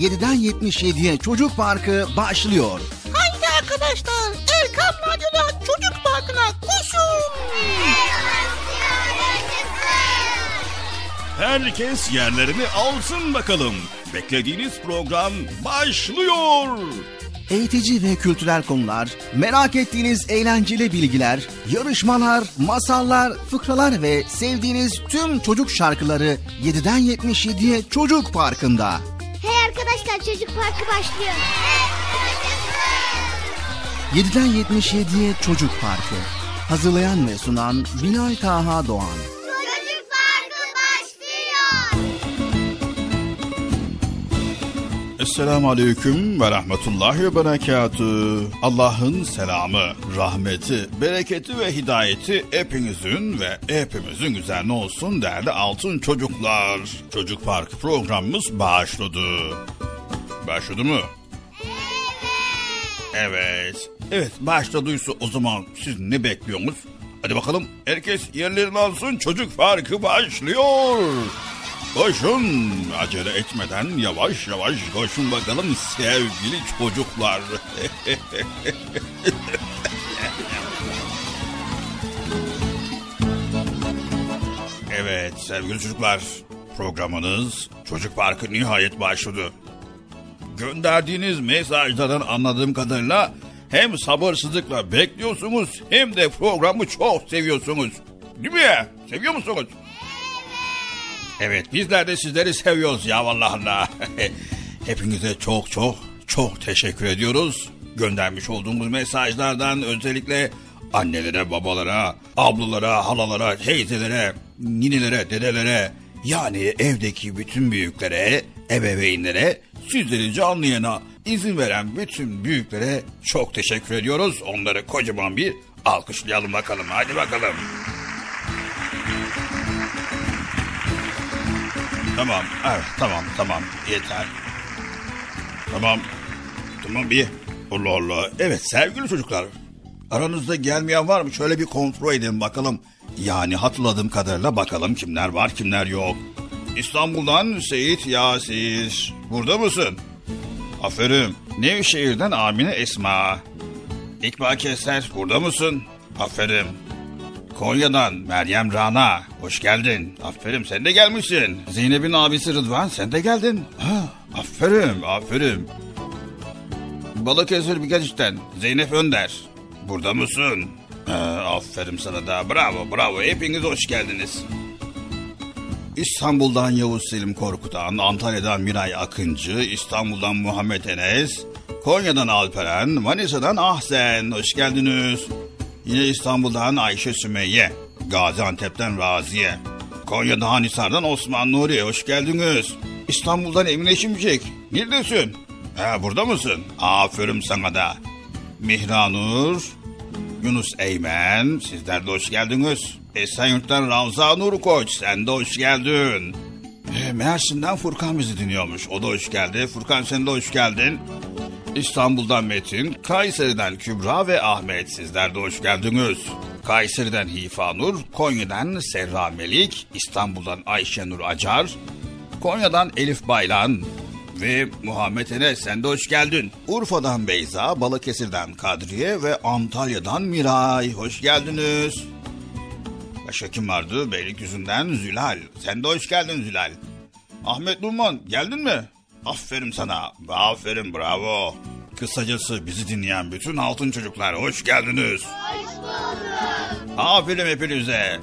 7'den 77'ye Çocuk Parkı başlıyor. Haydi arkadaşlar Erkam Radyo'da Çocuk Parkı'na koşun. Herkes yerlerini alsın bakalım. Beklediğiniz program başlıyor eğitici ve kültürel konular, merak ettiğiniz eğlenceli bilgiler, yarışmalar, masallar, fıkralar ve sevdiğiniz tüm çocuk şarkıları 7'den 77'ye Çocuk Parkı'nda. Çocuk Parkı başlıyor. 7'den 77'ye Çocuk Parkı. Hazırlayan ve sunan Binay Taha Doğan. Esselamu Aleyküm ve Rahmetullahi ve Berekatü. Allah'ın selamı, rahmeti, bereketi ve hidayeti hepinizin ve hepimizin üzerine olsun değerli altın çocuklar. Çocuk Park programımız başladı. Başladı mı? Evet. Evet başladıysa o zaman siz ne bekliyorsunuz? Hadi bakalım herkes yerlerini alsın çocuk farkı başlıyor. Koşun acele etmeden yavaş yavaş koşun bakalım sevgili çocuklar. evet sevgili çocuklar programınız Çocuk Parkı nihayet başladı. Gönderdiğiniz mesajlardan anladığım kadarıyla hem sabırsızlıkla bekliyorsunuz hem de programı çok seviyorsunuz. Değil mi? Seviyor musunuz? Evet bizler de sizleri seviyoruz ya vallahi Allah. Hepinize çok çok çok teşekkür ediyoruz. Göndermiş olduğumuz mesajlardan özellikle annelere, babalara, ablalara, halalara, teyzelere, ninelere, dedelere yani evdeki bütün büyüklere, ebeveynlere, sizleri canlı yana izin veren bütün büyüklere çok teşekkür ediyoruz. Onları kocaman bir alkışlayalım bakalım. Hadi bakalım. Tamam. Evet tamam tamam. Yeter. Tamam. Tamam bir. Allah Allah. Evet sevgili çocuklar. Aranızda gelmeyen var mı? Şöyle bir kontrol edin bakalım. Yani hatırladığım kadarıyla bakalım kimler var kimler yok. İstanbul'dan Seyit Yasir. Burada mısın? Aferin. Nevşehir'den Amine Esma. İkbal Keser burada mısın? Aferin. Konya'dan Meryem Rana. Hoş geldin. Aferin sen de gelmişsin. Zeynep'in abisi Rıdvan sen de geldin. Ha, aferin aferin. Balıkesir Bigaç'tan Zeynep Önder. Burada mısın? Ha, aferin sana da bravo bravo hepiniz hoş geldiniz. İstanbul'dan Yavuz Selim Korkutan, Antalya'dan Miray Akıncı, İstanbul'dan Muhammed Enes, Konya'dan Alperen, Manisa'dan Ahsen. Hoş geldiniz. Yine İstanbul'dan Ayşe Sümeyye, Gaziantep'ten Raziye, Konya'da Hanisar'dan Osman Nuri hoş geldiniz. İstanbul'dan Emine Şimşek, neredesin? Ha burada mısın? Aferin sana da. Mihranur, Yunus Eymen, sizler de hoş geldiniz. Esenyurt'tan Ravza Nur Koç, sen de hoş geldin. E, Mersin'den Furkan bizi dinliyormuş. O da hoş geldi. Furkan sen de hoş geldin. İstanbul'dan Metin, Kayseri'den Kübra ve Ahmet sizler de hoş geldiniz. Kayseri'den Hifanur, Konya'dan Serra Melik, İstanbul'dan Ayşenur Acar, Konya'dan Elif Baylan ve Muhammed Enes sen de hoş geldin. Urfa'dan Beyza, Balıkesir'den Kadriye ve Antalya'dan Miray hoş geldiniz. Başka kim vardı? Beylikdüzü'nden Zülal. Sen de hoş geldin Zülal. Ahmet Nurman geldin mi? Aferin sana. Aferin bravo. Kısacası bizi dinleyen bütün altın çocuklar hoş geldiniz. Hoş bulduk. Aferin hepinize.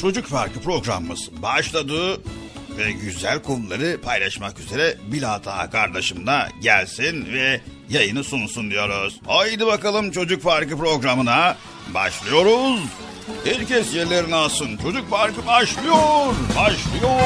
Çocuk Farkı programımız başladı ve güzel konuları paylaşmak üzere Bilata kardeşimle gelsin ve yayını sunsun diyoruz. Haydi bakalım Çocuk Farkı programına başlıyoruz. Herkes yerlerini alsın. Çocuk Farkı başlıyor. Başlıyor.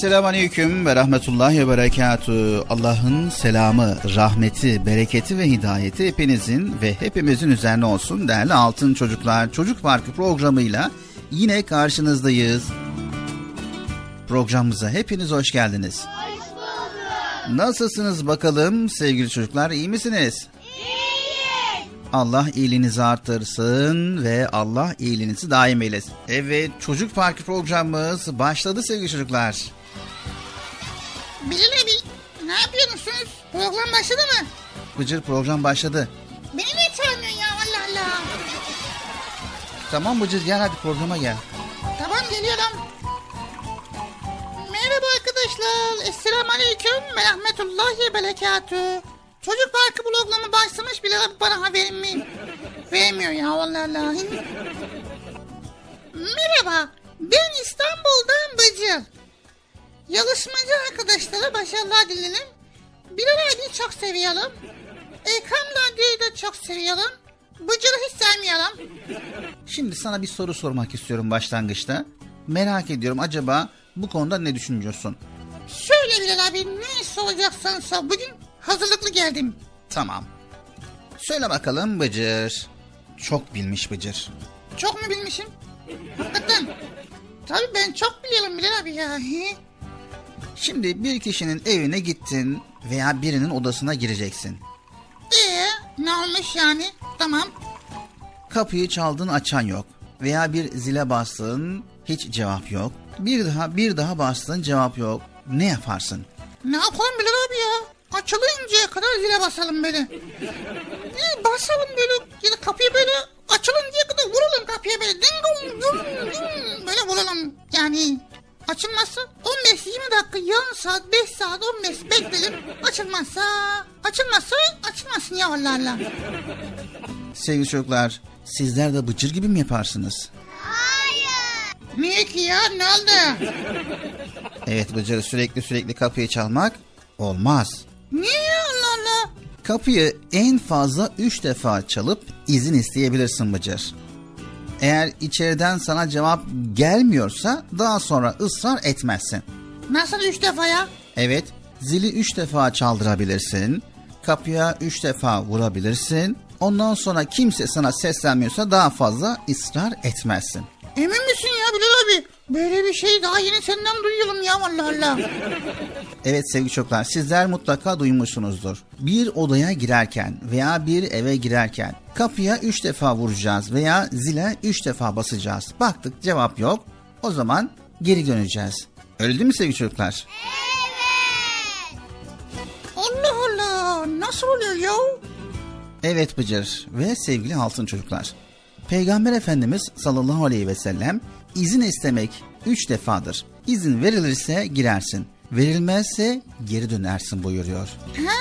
Esselamu Aleyküm ve Rahmetullahi ve Berekatü. Allah'ın selamı, rahmeti, bereketi ve hidayeti hepinizin ve hepimizin üzerine olsun değerli altın çocuklar. Çocuk Parkı programıyla yine karşınızdayız. Programımıza hepiniz hoş geldiniz. Hoş bulduk. Nasılsınız bakalım sevgili çocuklar iyi misiniz? Allah iyiliğinizi artırsın ve Allah iyiliğinizi daim eylesin. Evet Çocuk Parkı programımız başladı sevgili çocuklar. Bilal abi ne yapıyorsunuz? Program başladı mı? Bıcır program başladı. Beni niye çağırmıyorsun ya Allah Allah. Tamam Bıcır gel hadi programa gel. Tamam geliyorum. Merhaba arkadaşlar. Esselamu Aleyküm ve Rahmetullahi Berekatü. Çocuk Parkı programı başlamış bile bana haberim mi? Vermiyor ya Allah Allah. Merhaba. Ben İstanbul'dan Bıcır. Yarışmacı arkadaşlara başarılar dilerim. Bilal abi çok seviyorum. Ekrem Radyo'yu da çok seviyorum. Bıcır'ı hiç sevmiyorum. Şimdi sana bir soru sormak istiyorum başlangıçta. Merak ediyorum acaba bu konuda ne düşünüyorsun? Söyle Bilal abi ne soracaksan sor. Bugün hazırlıklı geldim. Tamam. Söyle bakalım Bıcır. Çok bilmiş Bıcır. Çok mu bilmişim? Hakikaten. Tabii ben çok biliyorum Bilal abi ya. Şimdi bir kişinin evine gittin veya birinin odasına gireceksin. Ee, ne olmuş yani? Tamam. Kapıyı çaldın açan yok. Veya bir zile bastın hiç cevap yok. Bir daha bir daha bastın cevap yok. Ne yaparsın? Ne yapalım Bilal abi ya? Açılıncaya kadar zile basalım böyle. Bir basalım böyle ya da kapıyı böyle açılıncaya kadar vuralım kapıya böyle. Ding dong ding ding böyle vuralım. Yani açılmazsa 15-20 dakika yarım saat 5 saat 15 bekleyelim. Açılmazsa açılmazsa açılmasın ya Allah Allah. Sevgili çocuklar sizler de Bıcır gibi mi yaparsınız? Niye ki ya ne oldu? Evet Bıcır sürekli sürekli kapıyı çalmak olmaz. Niye Allah Allah? Kapıyı en fazla 3 defa çalıp izin isteyebilirsin Bıcır. Eğer içeriden sana cevap gelmiyorsa daha sonra ısrar etmezsin. Nasıl üç defa ya? Evet, zili 3 defa çaldırabilirsin. Kapıya 3 defa vurabilirsin. Ondan sonra kimse sana seslenmiyorsa daha fazla ısrar etmezsin. Emin misin ya Bilal abi? Böyle bir şey daha yeni senden duyuyorum ya Allah Allah. Evet sevgili çocuklar sizler mutlaka duymuşsunuzdur. Bir odaya girerken veya bir eve girerken kapıya 3 defa vuracağız veya zile 3 defa basacağız. Baktık cevap yok o zaman geri döneceğiz. Öyle değil mi sevgili çocuklar? Allah Allah nasıl oluyor ya? Evet Bıcır ve sevgili altın çocuklar. Peygamber Efendimiz sallallahu aleyhi ve sellem izin istemek üç defadır. İzin verilirse girersin, verilmezse geri dönersin buyuruyor. Ha,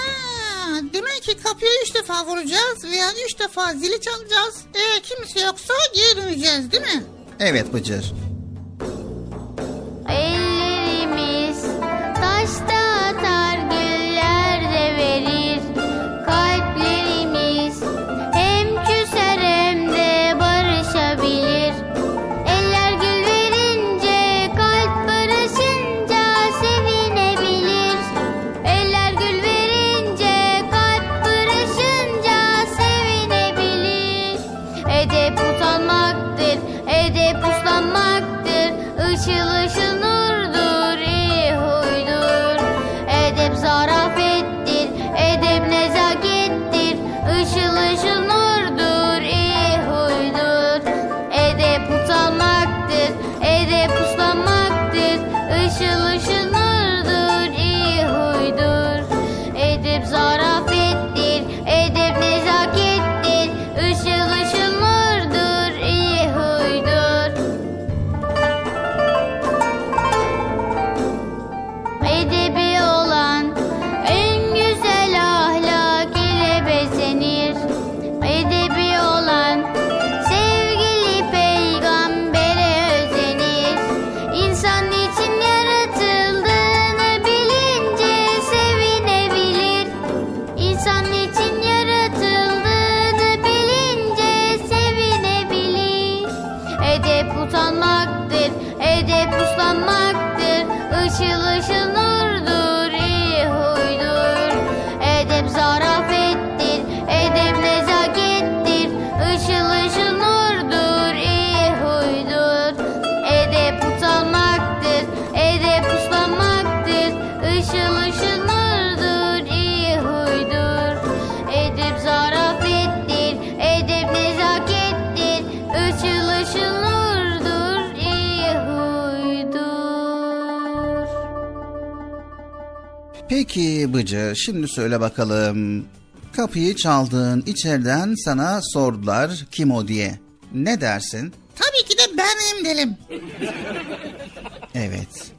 demek ki kapıya üç defa vuracağız veya üç defa zili çalacağız. Eğer kimse yoksa geri döneceğiz değil mi? Evet Bıcır. Bıcır şimdi söyle bakalım. Kapıyı çaldın içeriden sana sordular kim o diye. Ne dersin? Tabii ki de benim derim. Evet.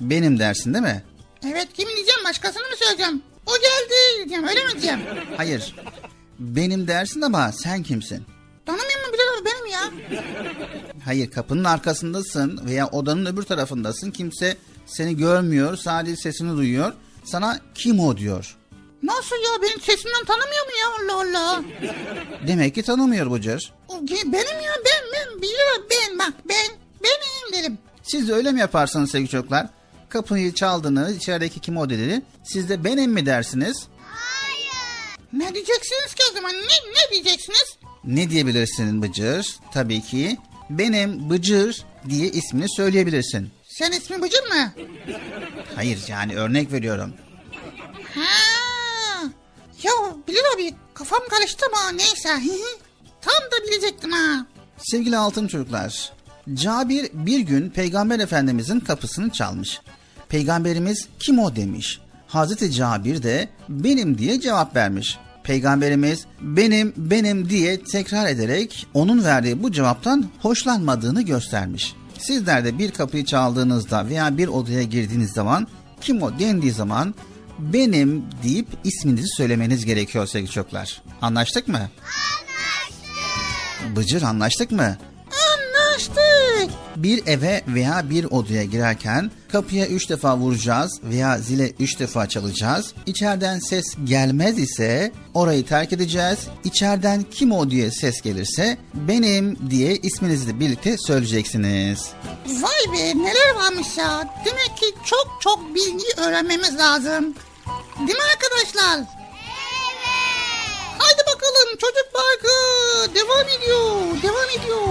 Benim dersin değil mi? Evet kim diyeceğim başkasını mı söyleyeceğim? O geldi diyeceğim öyle mi diyeceğim? Hayır. Benim dersin ama sen kimsin? Tanımıyor mu Bilal abi benim ya? Hayır kapının arkasındasın veya odanın öbür tarafındasın. Kimse Seni görmüyor, sadece sesini duyuyor. Sana kim o diyor. Nasıl ya benim sesimden tanımıyor mu ya Allah Allah. Demek ki tanımıyor Bıcır. Benim ya ben ben biliyorum ben bak ben benim dedim. Siz de öyle mi yaparsınız sevgili çocuklar? Kapıyı çaldınız, içerideki kim o dedi. Siz de benim mi dersiniz? Ne diyeceksiniz ki o zaman? Ne, ne diyeceksiniz? Ne diyebilirsin Bıcır? Tabii ki benim Bıcır diye ismini söyleyebilirsin. Sen ismin Bıcır mı? Hayır yani örnek veriyorum. Ha. Ya Bilal abi kafam karıştı ama neyse. Tam da bilecektim ha. Sevgili altın çocuklar, Cabir bir gün Peygamber Efendimizin kapısını çalmış. Peygamberimiz kim o demiş. Hazreti Cabir de benim diye cevap vermiş. Peygamberimiz benim benim diye tekrar ederek onun verdiği bu cevaptan hoşlanmadığını göstermiş. Sizler de bir kapıyı çaldığınızda veya bir odaya girdiğiniz zaman kim o dendiği zaman benim deyip isminizi söylemeniz gerekiyor sevgili çocuklar. Anlaştık mı? Anlaştık. Bıcır anlaştık mı? Anlaştık. Bir eve veya bir odaya girerken kapıya üç defa vuracağız veya zile üç defa çalacağız. İçeriden ses gelmez ise orayı terk edeceğiz. İçeriden kim o diye ses gelirse benim diye isminizi birlikte söyleyeceksiniz. Vay be neler varmış ya. Demek ki çok çok bilgi öğrenmemiz lazım. Değil mi arkadaşlar? Evet. Haydi bakalım çocuk parkı devam ediyor. Devam ediyor.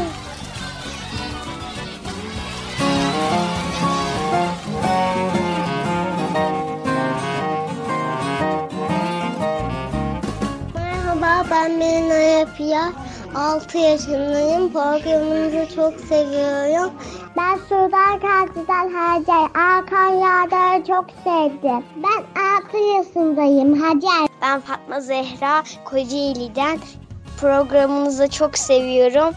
Merhaba ben Melina Yapıya. 6 yaşındayım. Programınızı çok seviyorum. Ben Sudan Kaltı'dan Hacer. Hakan Yağdar'ı çok sevdim. Ben 6 yaşındayım Hacer. Ben Fatma Zehra Kocaeli'den. Programınızı çok seviyorum.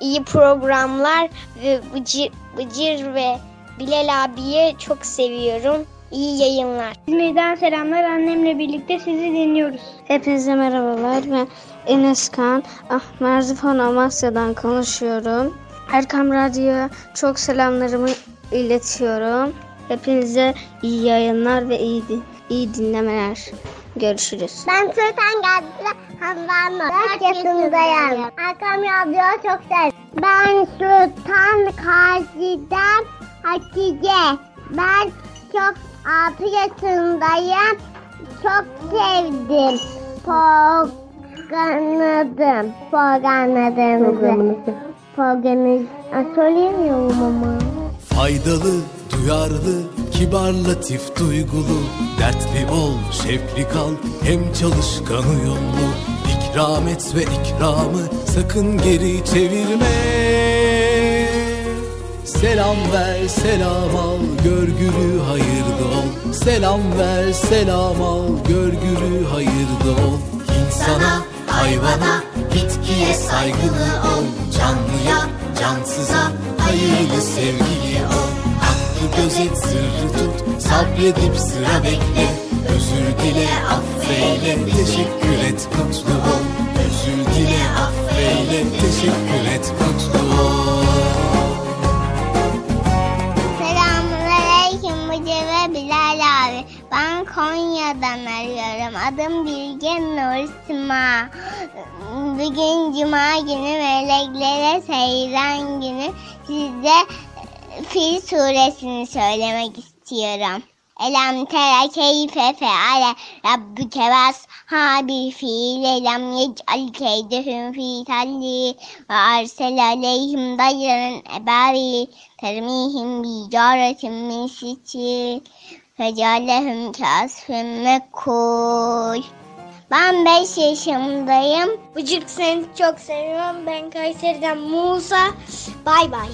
İyi programlar ve Bıcır, Bıcır ve Bilal abiye çok seviyorum. İyi yayınlar. İzmir'den selamlar. Annemle birlikte sizi dinliyoruz. Hepinize merhabalar. Ben Enes Kan. Ah, Merzifon Amasya'dan konuşuyorum. Erkam Radyo'ya çok selamlarımı iletiyorum. Hepinize iyi yayınlar ve iyi, iyi dinlemeler. Görüşürüz. Ben Sultan Gazi Handan 4 yaşındayım. Arkam Radyo'yu çok seviyorum. Ben Sultan Gazi'den Hatice. Ben çok 6 yaşındayım. Çok sevdim. Programladım. Programladığımızı. Programı söyleyemiyorum ama. Faydalı, duyarlı, kibar, latif, duygulu Dertli ol, şevkli kal, hem çalışkan uyumlu İkram et ve ikramı sakın geri çevirme Selam ver, selam al, görgülü hayırda ol. Selam ver, selam al, görgülü hayırda ol. İnsana, hayvana, bitkiye saygılı ol. Canlıya, cansıza, hayırlı sevgili ol. Hakkı gözet, sırrı tut, sabredip sıra bekle. Özür dile, affeyle, teşekkür et, mutlu ol. Özür dile, affeyle, teşekkür et, mutlu ol Konya'dan arıyorum. Adım Bilge Nur Sima. Bugün Cuma günü meleklere seyran günü. Size Fil suresini söylemek istiyorum. Elem tere keyfe feale rabbuke ve ashabi fil elem yec'al keydehum fi talli ve arsel aleyhim dayran ebabil termihim bi caretin min sicil fecalehum kasfin mekul. Ben 5 yaşımdayım. Bıcık seni çok seviyorum. Ben Kayseri'den Musa. Bay bay.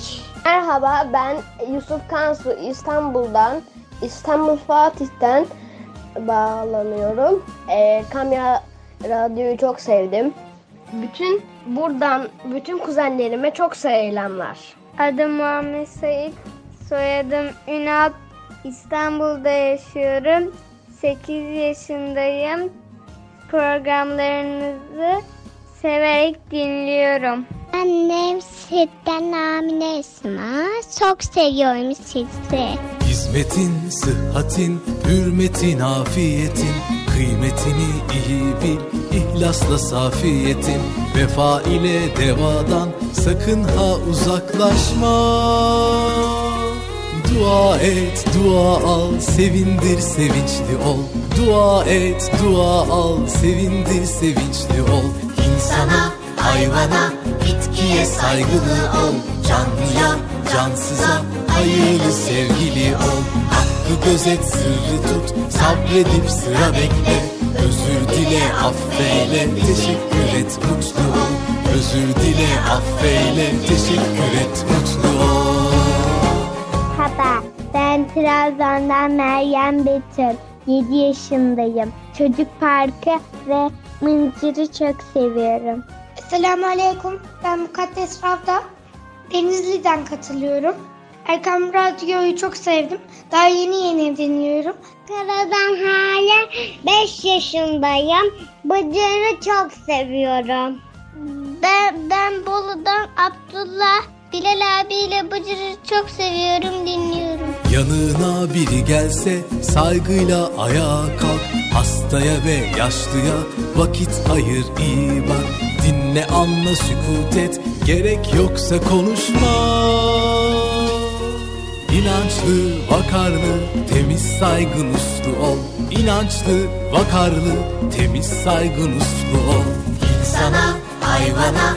Merhaba ben Yusuf Kansu İstanbul'dan İstanbul Fatih'ten bağlanıyorum. Ee, Kamya Radyo'yu çok sevdim. Bütün buradan bütün kuzenlerime çok selamlar. Adım Muhammed Said. Soyadım Ünal. İstanbul'da yaşıyorum. 8 yaşındayım. Programlarınızı severek dinliyorum. Annem sizden Amine Esma. Çok seviyorum sizi. Biz İsmetin, sıhhatin, hürmetin, afiyetin Kıymetini iyi bil, ihlasla safiyetin Vefa ile devadan sakın ha uzaklaşma Dua et, dua al, sevindir, sevinçli ol. Dua et, dua al, sevindir, sevinçli ol. İnsana, hayvana, bitkiye saygılı ol. Canlıya, cansıza, hayırlı sevgili ol. Hakkı gözet, sırrı tut, sabredip sıra bekle. Özür dile, affeyle, teşekkür et, mutlu ol. Özür dile, affeyle, teşekkür et, mutlu ol ben Trabzon'dan Meryem Betül. 7 yaşındayım. Çocuk parkı ve mıncırı çok seviyorum. Selamun Aleyküm. Ben Mukaddes Ravda. Denizli'den katılıyorum. Erkam Radyo'yu çok sevdim. Daha yeni yeni dinliyorum. Karadan Hale 5 yaşındayım. Bıcırı çok seviyorum. Ben, ben Bolu'dan Abdullah. Bilal abiyle Bıcır'ı çok seviyorum, dinliyorum. Yanına biri gelse saygıyla ayağa kalk. Hastaya ve yaşlıya vakit ayır iyi bak. Dinle anla sükut et gerek yoksa konuşma. İnançlı, vakarlı, temiz saygın uslu ol. İnançlı, vakarlı, temiz saygın uslu ol. İnsana, hayvana,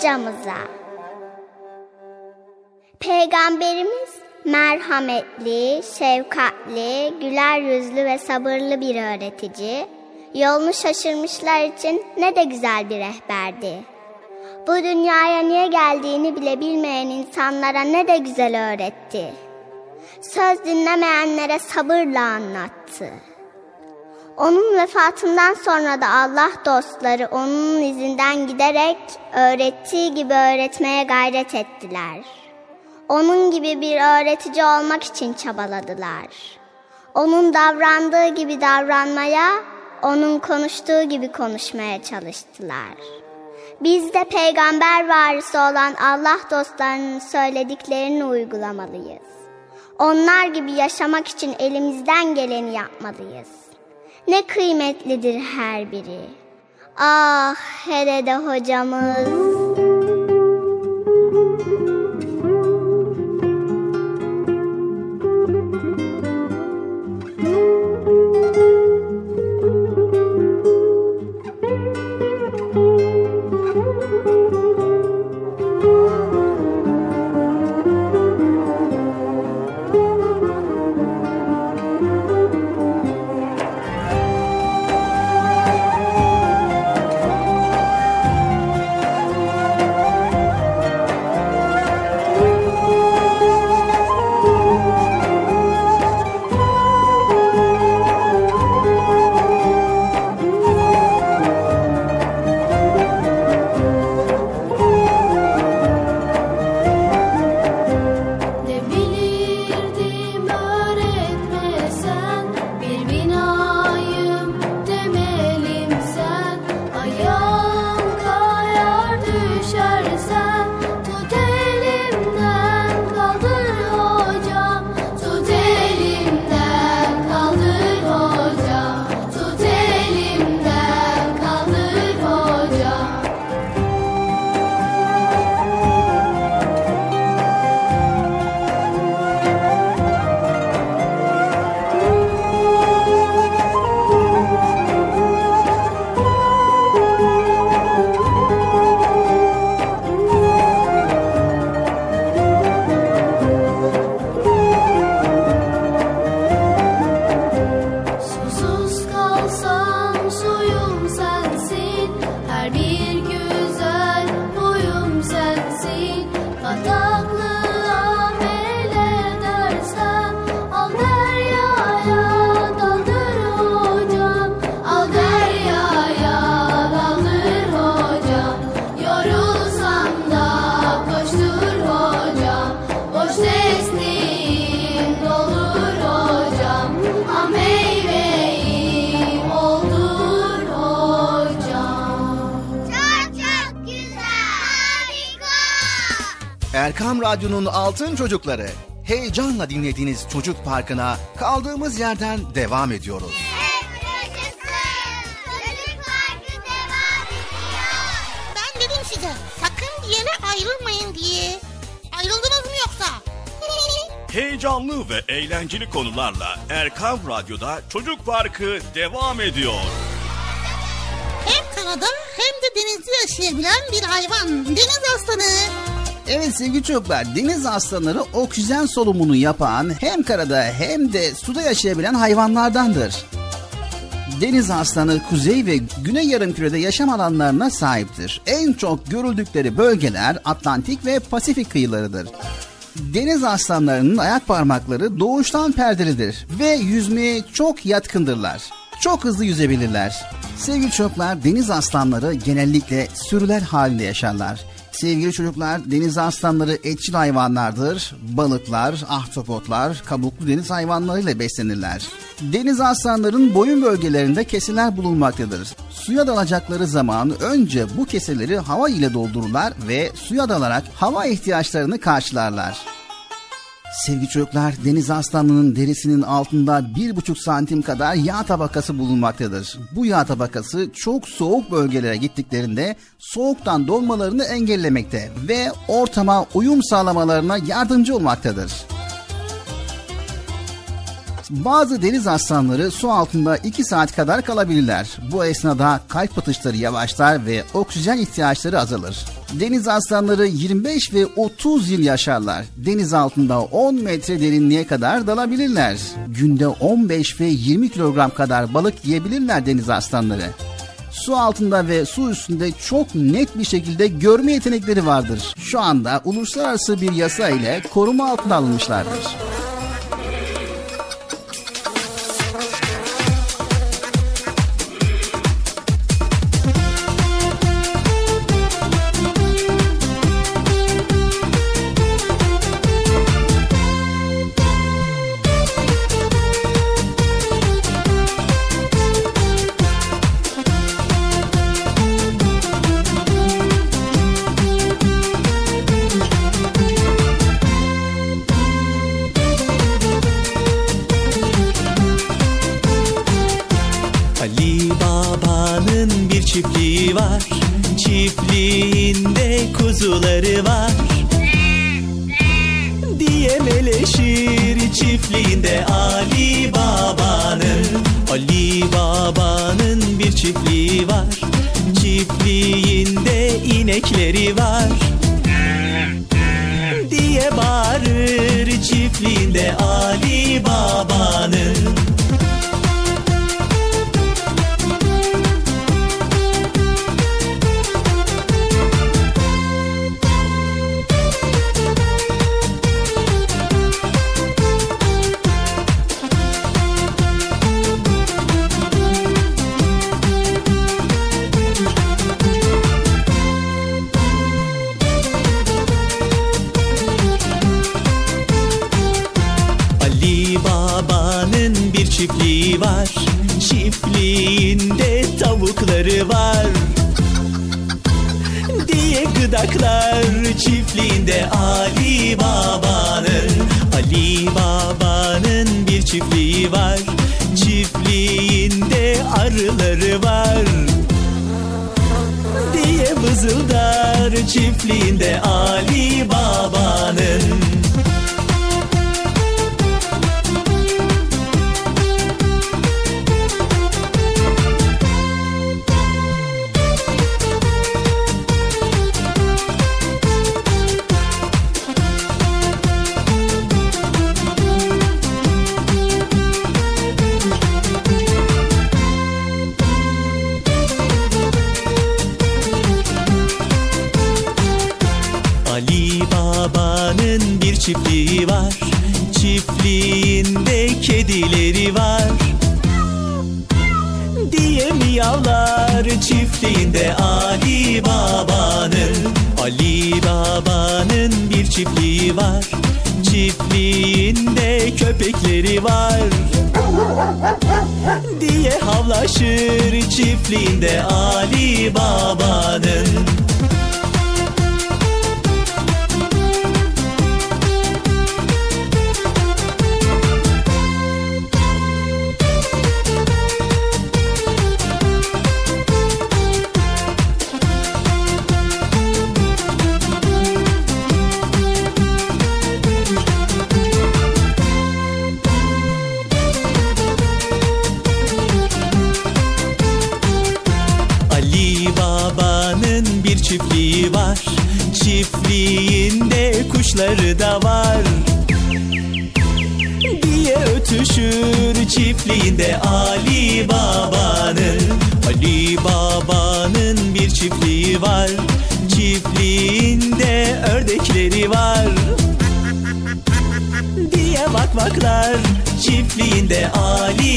Hocamıza Peygamberimiz merhametli, şefkatli, güler yüzlü ve sabırlı bir öğretici, yolunu şaşırmışlar için ne de güzel bir rehberdi. Bu dünyaya niye geldiğini bile bilmeyen insanlara ne de güzel öğretti. Söz dinlemeyenlere sabırla anlattı. Onun vefatından sonra da Allah dostları onun izinden giderek öğrettiği gibi öğretmeye gayret ettiler. Onun gibi bir öğretici olmak için çabaladılar. Onun davrandığı gibi davranmaya, onun konuştuğu gibi konuşmaya çalıştılar. Biz de peygamber varisi olan Allah dostlarının söylediklerini uygulamalıyız. Onlar gibi yaşamak için elimizden geleni yapmalıyız. Ne kıymetlidir her biri. Ah hele de hocamız. Radyo'nun Altın Çocukları. Heyecanla dinlediğiniz Çocuk Parkı'na kaldığımız yerden devam ediyoruz. Ben dedim size sakın bir yere ayrılmayın diye. Ayrıldınız mı yoksa? Heyecanlı ve eğlenceli konularla Erkam Radyo'da Çocuk Parkı devam ediyor. Hem karada hem de denizde yaşayabilen bir hayvan. Deniz aslanı. Evet sevgili çocuklar deniz aslanları oksijen solumunu yapan hem karada hem de suda yaşayabilen hayvanlardandır. Deniz aslanı kuzey ve güney yarımkürede yaşam alanlarına sahiptir. En çok görüldükleri bölgeler Atlantik ve Pasifik kıyılarıdır. Deniz aslanlarının ayak parmakları doğuştan perdelidir ve yüzmeye çok yatkındırlar. Çok hızlı yüzebilirler. Sevgili çocuklar deniz aslanları genellikle sürüler halinde yaşarlar. Sevgili çocuklar, deniz aslanları etçil hayvanlardır. Balıklar, ahtapotlar, kabuklu deniz hayvanlarıyla beslenirler. Deniz aslanların boyun bölgelerinde keseler bulunmaktadır. Suya dalacakları zaman önce bu keseleri hava ile doldururlar ve suya dalarak hava ihtiyaçlarını karşılarlar. Sevgili çocuklar, deniz aslanının derisinin altında bir buçuk santim kadar yağ tabakası bulunmaktadır. Bu yağ tabakası çok soğuk bölgelere gittiklerinde soğuktan donmalarını engellemekte ve ortama uyum sağlamalarına yardımcı olmaktadır. Bazı deniz aslanları su altında 2 saat kadar kalabilirler. Bu esnada kalp atışları yavaşlar ve oksijen ihtiyaçları azalır. Deniz aslanları 25 ve 30 yıl yaşarlar. Deniz altında 10 metre derinliğe kadar dalabilirler. Günde 15 ve 20 kilogram kadar balık yiyebilirler deniz aslanları. Su altında ve su üstünde çok net bir şekilde görme yetenekleri vardır. Şu anda uluslararası bir yasa ile koruma altına alınmışlardır.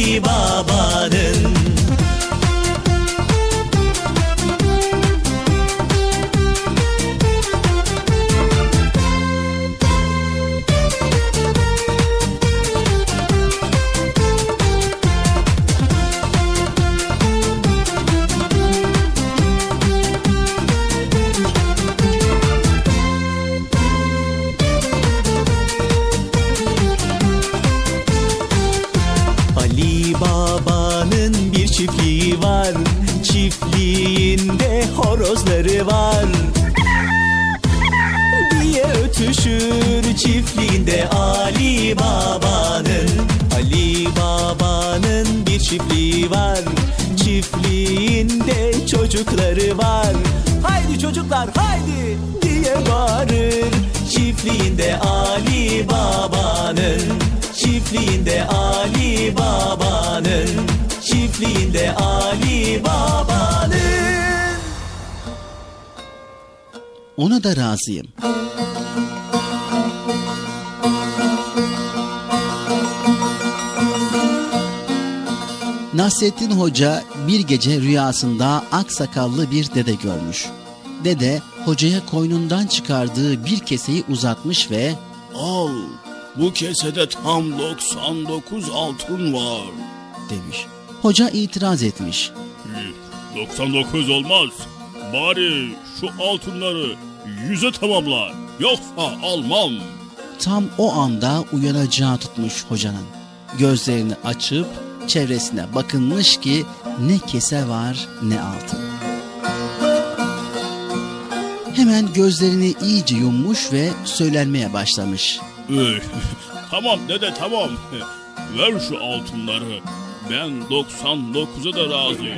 Ali Baba'nın Buna da razıyım. Nasrettin Hoca bir gece rüyasında aksakallı bir dede görmüş. Dede hocaya koynundan çıkardığı bir keseyi uzatmış ve ''Al bu kesede tam 99 altın var.'' demiş. Hoca itiraz etmiş. 99 olmaz. Bari şu altınları yüze tamamla. Yoksa almam. Tam o anda uyanacağı tutmuş hocanın. Gözlerini açıp çevresine bakınmış ki ne kese var ne altın. Hemen gözlerini iyice yummuş ve söylenmeye başlamış. tamam dede tamam. Ver şu altınları. Ben 99'a da razıyım.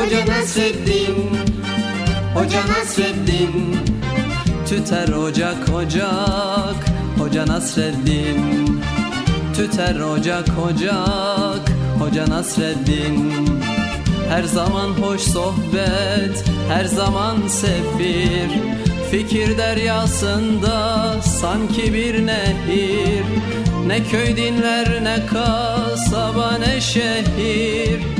Hoca Nasreddin Hoca Nasreddin Tüter ocak ocak Hoca Nasreddin Tüter ocak ocak Hoca Nasreddin Her zaman hoş sohbet Her zaman sefir Fikir deryasında sanki bir nehir. Ne köy dinler ne kasaba ne şehir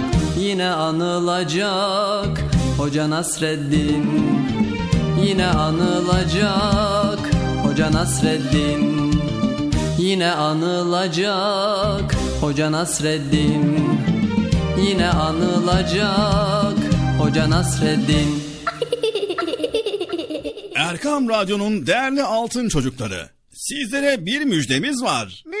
Yine anılacak Hoca Nasreddin Yine anılacak Hoca Nasreddin Yine anılacak Hoca Nasreddin Yine anılacak Hoca Nasreddin Erkam Radyo'nun değerli altın çocukları. Sizlere bir müjdemiz var. Müjde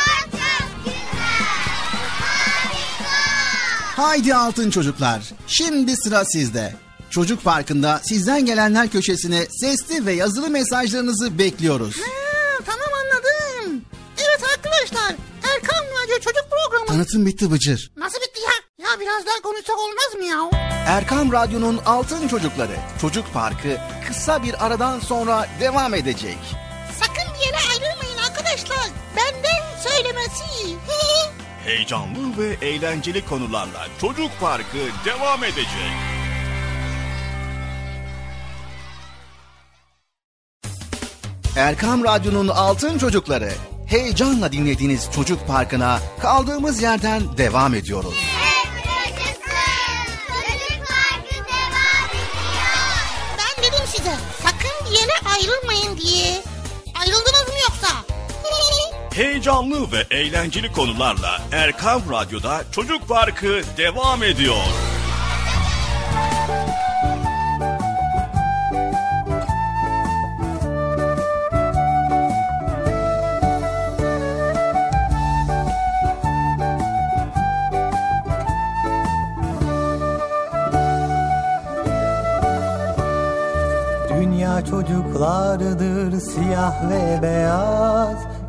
Haydi altın çocuklar. Şimdi sıra sizde. Çocuk Parkı'nda sizden gelenler köşesine sesli ve yazılı mesajlarınızı bekliyoruz. Ha, tamam anladım. Evet arkadaşlar Erkan Radyo Çocuk Programı. Tanıtım bitti Bıcır. Nasıl bitti ya? Ya biraz daha konuşsak olmaz mı ya? Erkam Radyo'nun Altın Çocukları Çocuk Parkı kısa bir aradan sonra devam edecek. Sakın bir yere ayrılmayın arkadaşlar. Benden söylemesi. Heyecanlı ve eğlenceli konularla Çocuk Parkı devam edecek. Erkam Radyo'nun Altın Çocukları heyecanla dinlediğiniz Çocuk Parkı'na kaldığımız yerden devam ediyoruz. Ben dedim size sakın bir yere ayrılmayın diye. Ayrıldınız mı yoksa? Heyecanlı ve eğlenceli konularla Erkam Radyo'da Çocuk Parkı devam ediyor. Dünya çocuklardır siyah ve beyaz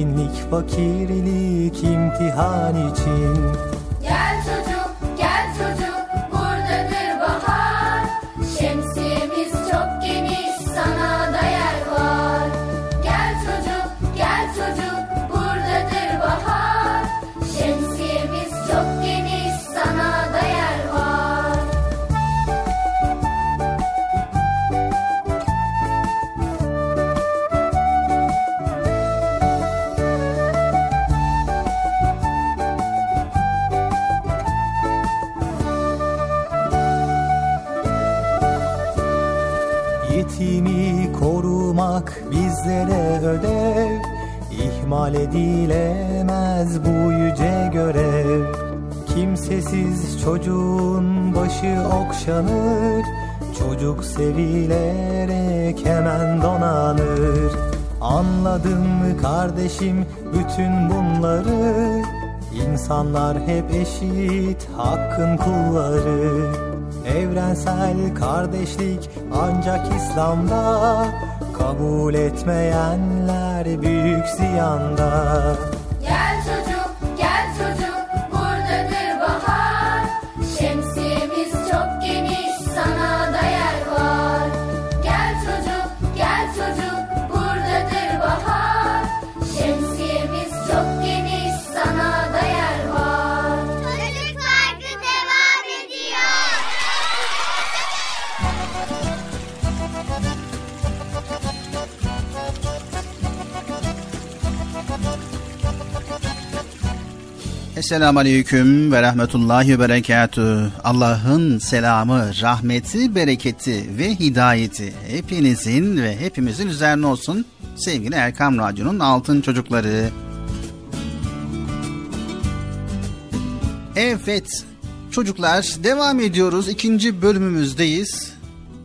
Zenginlik fakirlik imtihan için İnsanlar hep eşit hakkın kulları. Evrensel kardeşlik ancak İslam'da Kabul etmeyenler büyük ziyanda Esselamu Aleyküm ve Rahmetullahi ve Berekatü. Allah'ın selamı, rahmeti, bereketi ve hidayeti hepinizin ve hepimizin üzerine olsun. Sevgili Erkam Radyo'nun altın çocukları. Evet çocuklar devam ediyoruz. İkinci bölümümüzdeyiz.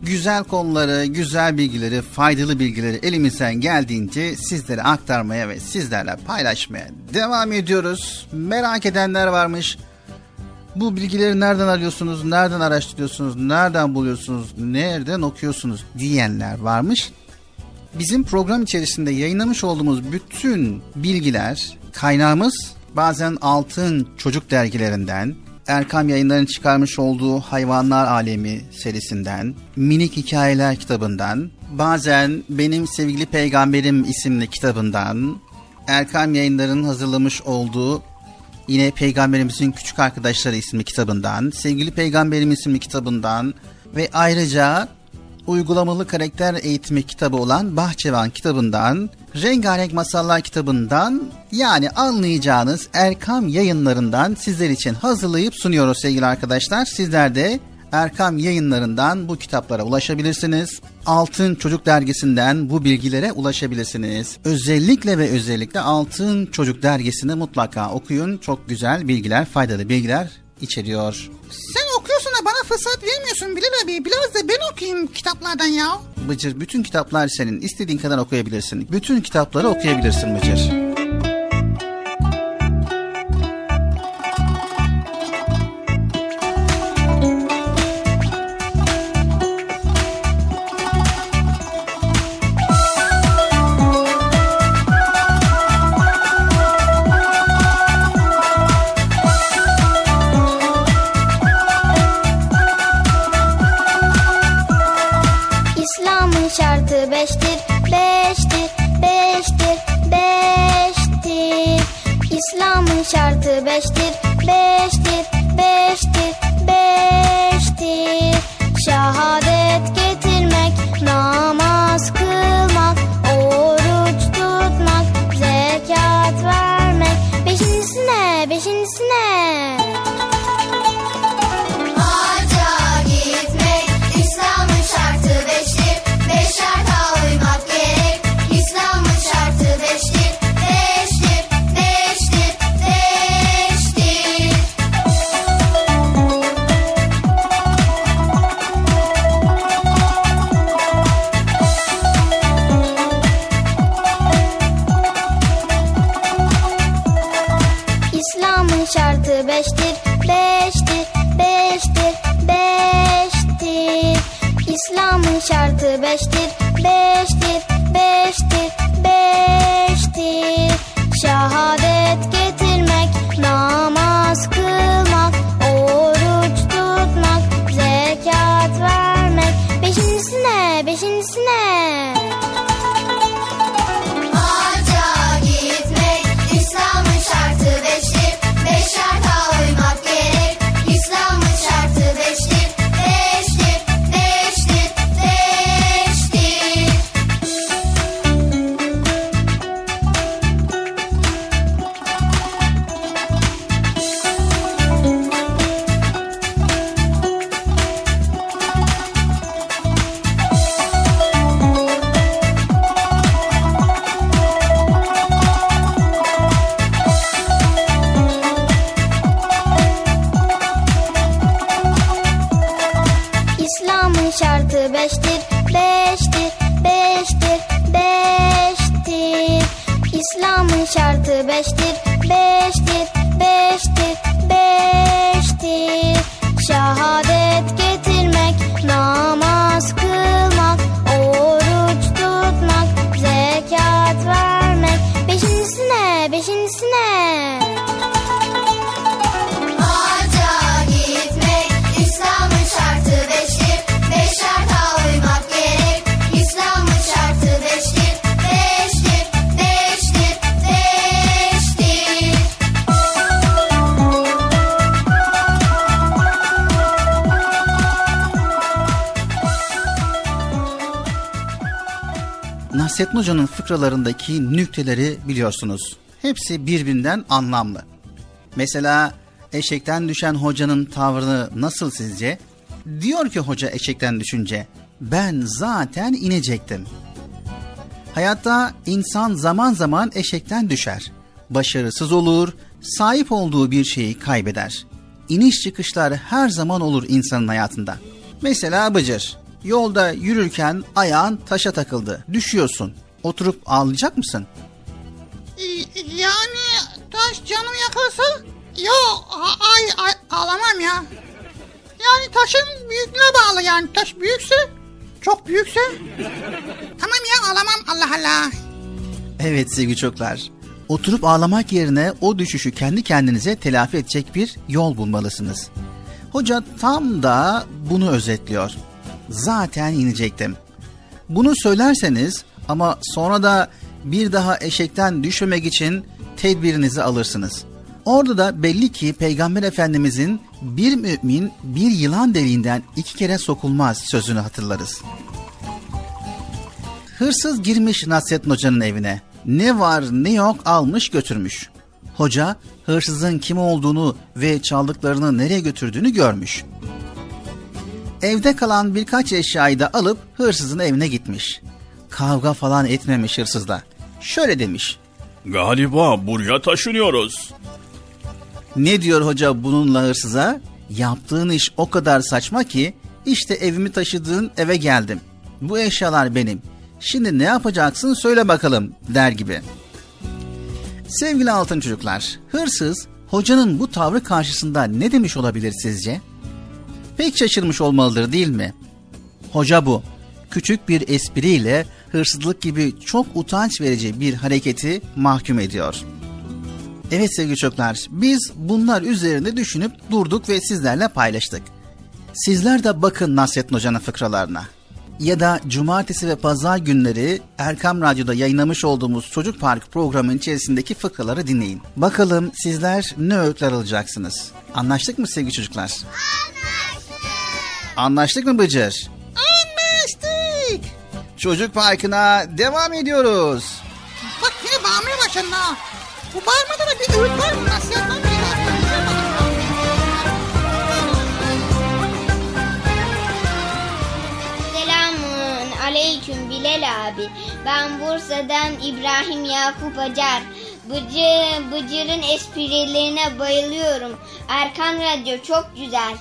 Güzel konuları, güzel bilgileri, faydalı bilgileri elimizden geldiğince sizlere aktarmaya ve sizlerle paylaşmaya devam ediyoruz. Merak edenler varmış. Bu bilgileri nereden arıyorsunuz, nereden araştırıyorsunuz, nereden buluyorsunuz, nereden okuyorsunuz diyenler varmış. Bizim program içerisinde yayınlamış olduğumuz bütün bilgiler, kaynağımız bazen Altın Çocuk dergilerinden, Erkam Yayınları'nın çıkarmış olduğu Hayvanlar Alemi serisinden, Minik Hikayeler kitabından, bazen Benim Sevgili Peygamberim isimli kitabından, Erkam Yayınları'nın hazırlamış olduğu yine Peygamberimizin Küçük Arkadaşları isimli kitabından, Sevgili Peygamberim isimli kitabından ve ayrıca uygulamalı karakter eğitimi kitabı olan Bahçevan kitabından, Rengarenk Masallar kitabından yani anlayacağınız Erkam yayınlarından sizler için hazırlayıp sunuyoruz sevgili arkadaşlar. Sizler de Erkam yayınlarından bu kitaplara ulaşabilirsiniz. Altın Çocuk dergisinden bu bilgilere ulaşabilirsiniz. Özellikle ve özellikle Altın Çocuk dergisini mutlaka okuyun. Çok güzel bilgiler, faydalı bilgiler içeriyor. Sen da bana fırsat vermiyorsun Bilal abi. Biraz da ben okuyayım kitaplardan ya. Bıcır bütün kitaplar senin. İstediğin kadar okuyabilirsin. Bütün kitapları okuyabilirsin Bıcır. Şartı beştir, Hoca'nın fıkralarındaki nükteleri biliyorsunuz. Hepsi birbirinden anlamlı. Mesela eşekten düşen hocanın tavrını nasıl sizce? Diyor ki hoca eşekten düşünce, ben zaten inecektim. Hayatta insan zaman zaman eşekten düşer. Başarısız olur, sahip olduğu bir şeyi kaybeder. İniş çıkışlar her zaman olur insanın hayatında. Mesela Bıcır, yolda yürürken ayağın taşa takıldı, düşüyorsun. Oturup ağlayacak mısın? Y- Yani taş canım yakılsa yo ay, ay ağlamam ya. Yani taşın büyüklüğüne bağlı yani taş büyükse çok büyükse tamam ya ağlamam Allah Allah. Evet sevgili çocuklar. Oturup ağlamak yerine o düşüşü kendi kendinize telafi edecek bir yol bulmalısınız. Hoca tam da bunu özetliyor. Zaten inecektim. Bunu söylerseniz ama sonra da bir daha eşekten düşmemek için tedbirinizi alırsınız. Orada da belli ki Peygamber Efendimizin bir mümin bir yılan deliğinden iki kere sokulmaz sözünü hatırlarız. Hırsız girmiş Nasrettin Hoca'nın evine. Ne var ne yok almış götürmüş. Hoca hırsızın kim olduğunu ve çaldıklarını nereye götürdüğünü görmüş. Evde kalan birkaç eşyayı da alıp hırsızın evine gitmiş. Kavga falan etmemiş hırsızla. Şöyle demiş. Galiba buraya taşınıyoruz. Ne diyor hoca bununla hırsıza? Yaptığın iş o kadar saçma ki işte evimi taşıdığın eve geldim. Bu eşyalar benim. Şimdi ne yapacaksın söyle bakalım der gibi. Sevgili altın çocuklar, hırsız hocanın bu tavrı karşısında ne demiş olabilir sizce? Pek şaşırmış olmalıdır değil mi? Hoca bu. Küçük bir espriyle hırsızlık gibi çok utanç verici bir hareketi mahkum ediyor. Evet sevgili çocuklar, biz bunlar üzerinde düşünüp durduk ve sizlerle paylaştık. Sizler de bakın Nasrettin Hoca'nın fıkralarına. Ya da cumartesi ve pazar günleri Erkam Radyo'da yayınlamış olduğumuz Çocuk Park programının içerisindeki fıkraları dinleyin. Bakalım sizler ne öğütler alacaksınız? Anlaştık mı sevgili çocuklar? Anlaştık. Anlaştık mı Bıcır? Anlaştık. Çocuk Parkı'na devam ediyoruz. Bak yine bağırmaya başladın ha. Bu bağırmada da bir öğüt var mı? Nasihattan bir Selamun aleyküm Bilal abi. Ben Bursa'dan İbrahim Yakup Acar. Bıcı, Bıcır'ın esprilerine bayılıyorum. Erkan Radyo çok güzel.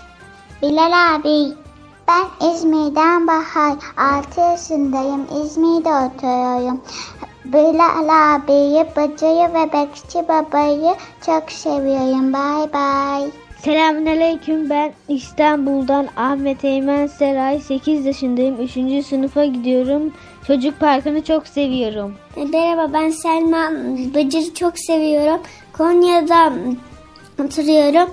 Bilal abi ben İzmir'den Bahar 6 yaşındayım İzmir'de oturuyorum Bilal abiyi, bacayı ve Bekçi babayı çok seviyorum bay bay Selamünaleyküm ben İstanbul'dan Ahmet Eymen Seray 8 yaşındayım 3. sınıfa gidiyorum çocuk parkını çok seviyorum. Merhaba ben Selma Bıcır'ı çok seviyorum. Konya'da oturuyorum.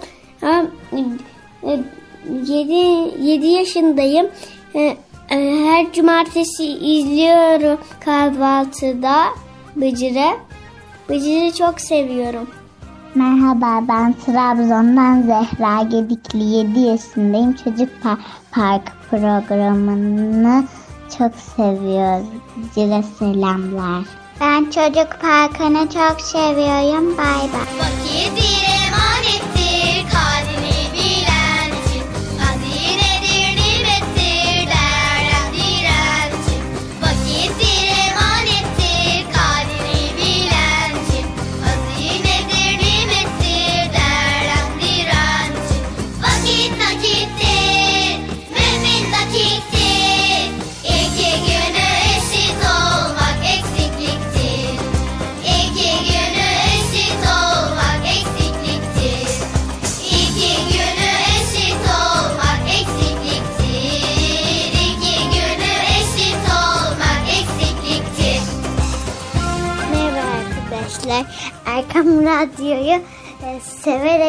7, 7 yaşındayım. E, e, Her cumartesi izliyorum kahvaltıda Bıcır'ı. Bıcır'ı çok seviyorum. Merhaba ben Trabzon'dan Zehra Gedikli 7 yaşındayım çocuk pa- park programını çok seviyorum. Cile selamlar. Ben çocuk parkını çok seviyorum. Bay bay. Vakit bir emanettir kadrini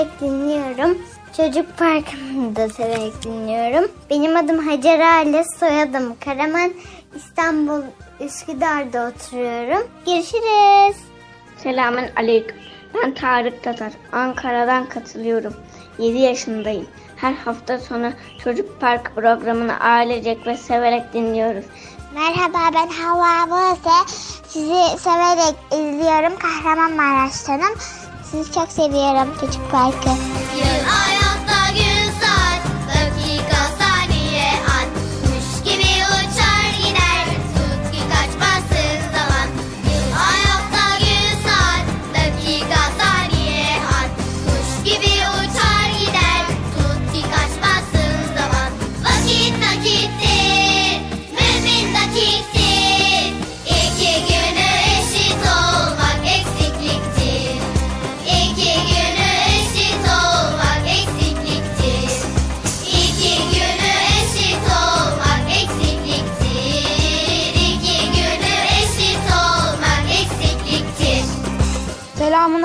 severek dinliyorum. Çocuk Parkı'nı da severek dinliyorum. Benim adım Hacer Ale, soyadım Karaman. İstanbul Üsküdar'da oturuyorum. Görüşürüz. Selamun Aleyküm. Ben Tarık Tatar. Ankara'dan katılıyorum. 7 yaşındayım. Her hafta sonu Çocuk Park programını ailecek ve severek dinliyoruz. Merhaba ben Havva Bose. Sizi severek izliyorum. Kahramanmaraş'tanım. Sizi çok seviyorum Çocuk Parkı. Yıl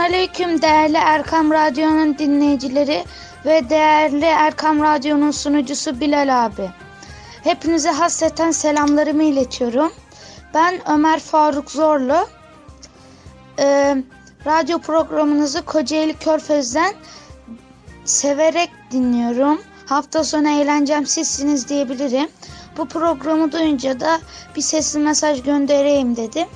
Selamun Aleyküm değerli Erkam Radyo'nun dinleyicileri ve değerli Erkam Radyo'nun sunucusu Bilal abi. Hepinize hasreten selamlarımı iletiyorum. Ben Ömer Faruk Zorlu. Ee, radyo programınızı Kocaeli Körfez'den severek dinliyorum. Hafta sonu eğlencem sizsiniz diyebilirim. Bu programı duyunca da bir sesli mesaj göndereyim dedim.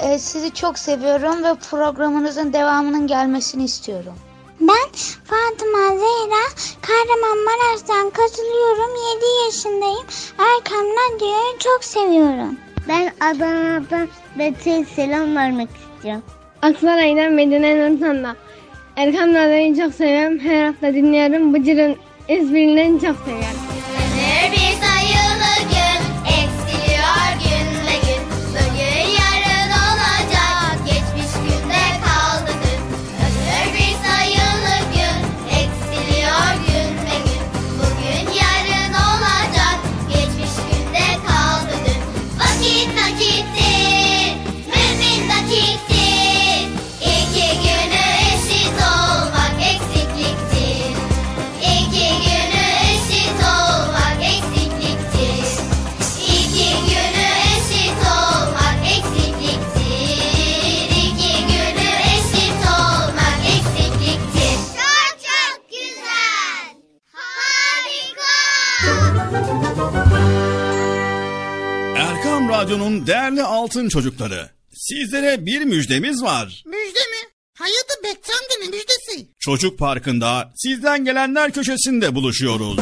Ee, sizi çok seviyorum ve programınızın devamının gelmesini istiyorum. Ben Fatıma Zehra Kahramanmaraş'tan katılıyorum. 7 yaşındayım. Erkam Radyo'yu çok seviyorum. Ben Adana'dan Betül selam vermek istiyorum. Aksaray'dan Medine Nurtan'da. Erkan Radyo'yu çok seviyorum. Her hafta dinliyorum. Bıcır'ın esprilerini çok seviyorum. Altın çocukları. Sizlere bir müjdemiz var. Müjde mi? Hayırdır Bekçi amca ne müjdesi? Çocuk Parkı'nda sizden gelenler köşesinde buluşuyoruz.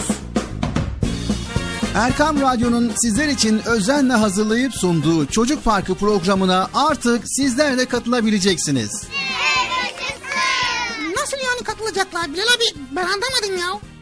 Erkam Radyo'nun sizler için özenle hazırlayıp sunduğu Çocuk Parkı programına artık sizler de katılabileceksiniz. Nasıl yani katılacaklar Bilal abi? Ben anlamadım ya.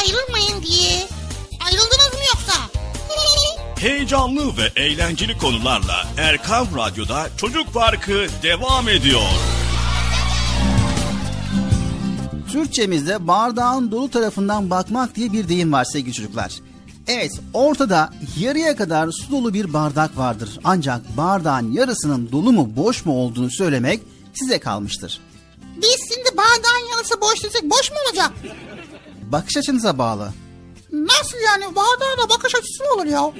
ayrılmayın diye. Ayrıldınız mı yoksa? Heyecanlı ve eğlenceli konularla Erkan Radyo'da Çocuk Parkı devam ediyor. Türkçemizde bardağın dolu tarafından bakmak diye bir deyim var sevgili çocuklar. Evet ortada yarıya kadar su dolu bir bardak vardır. Ancak bardağın yarısının dolu mu boş mu olduğunu söylemek size kalmıştır. Biz şimdi bardağın yarısı boş desek boş mu olacak? Bakış açınıza bağlı. Nasıl yani? Bardağa da bakış açısı olur ya?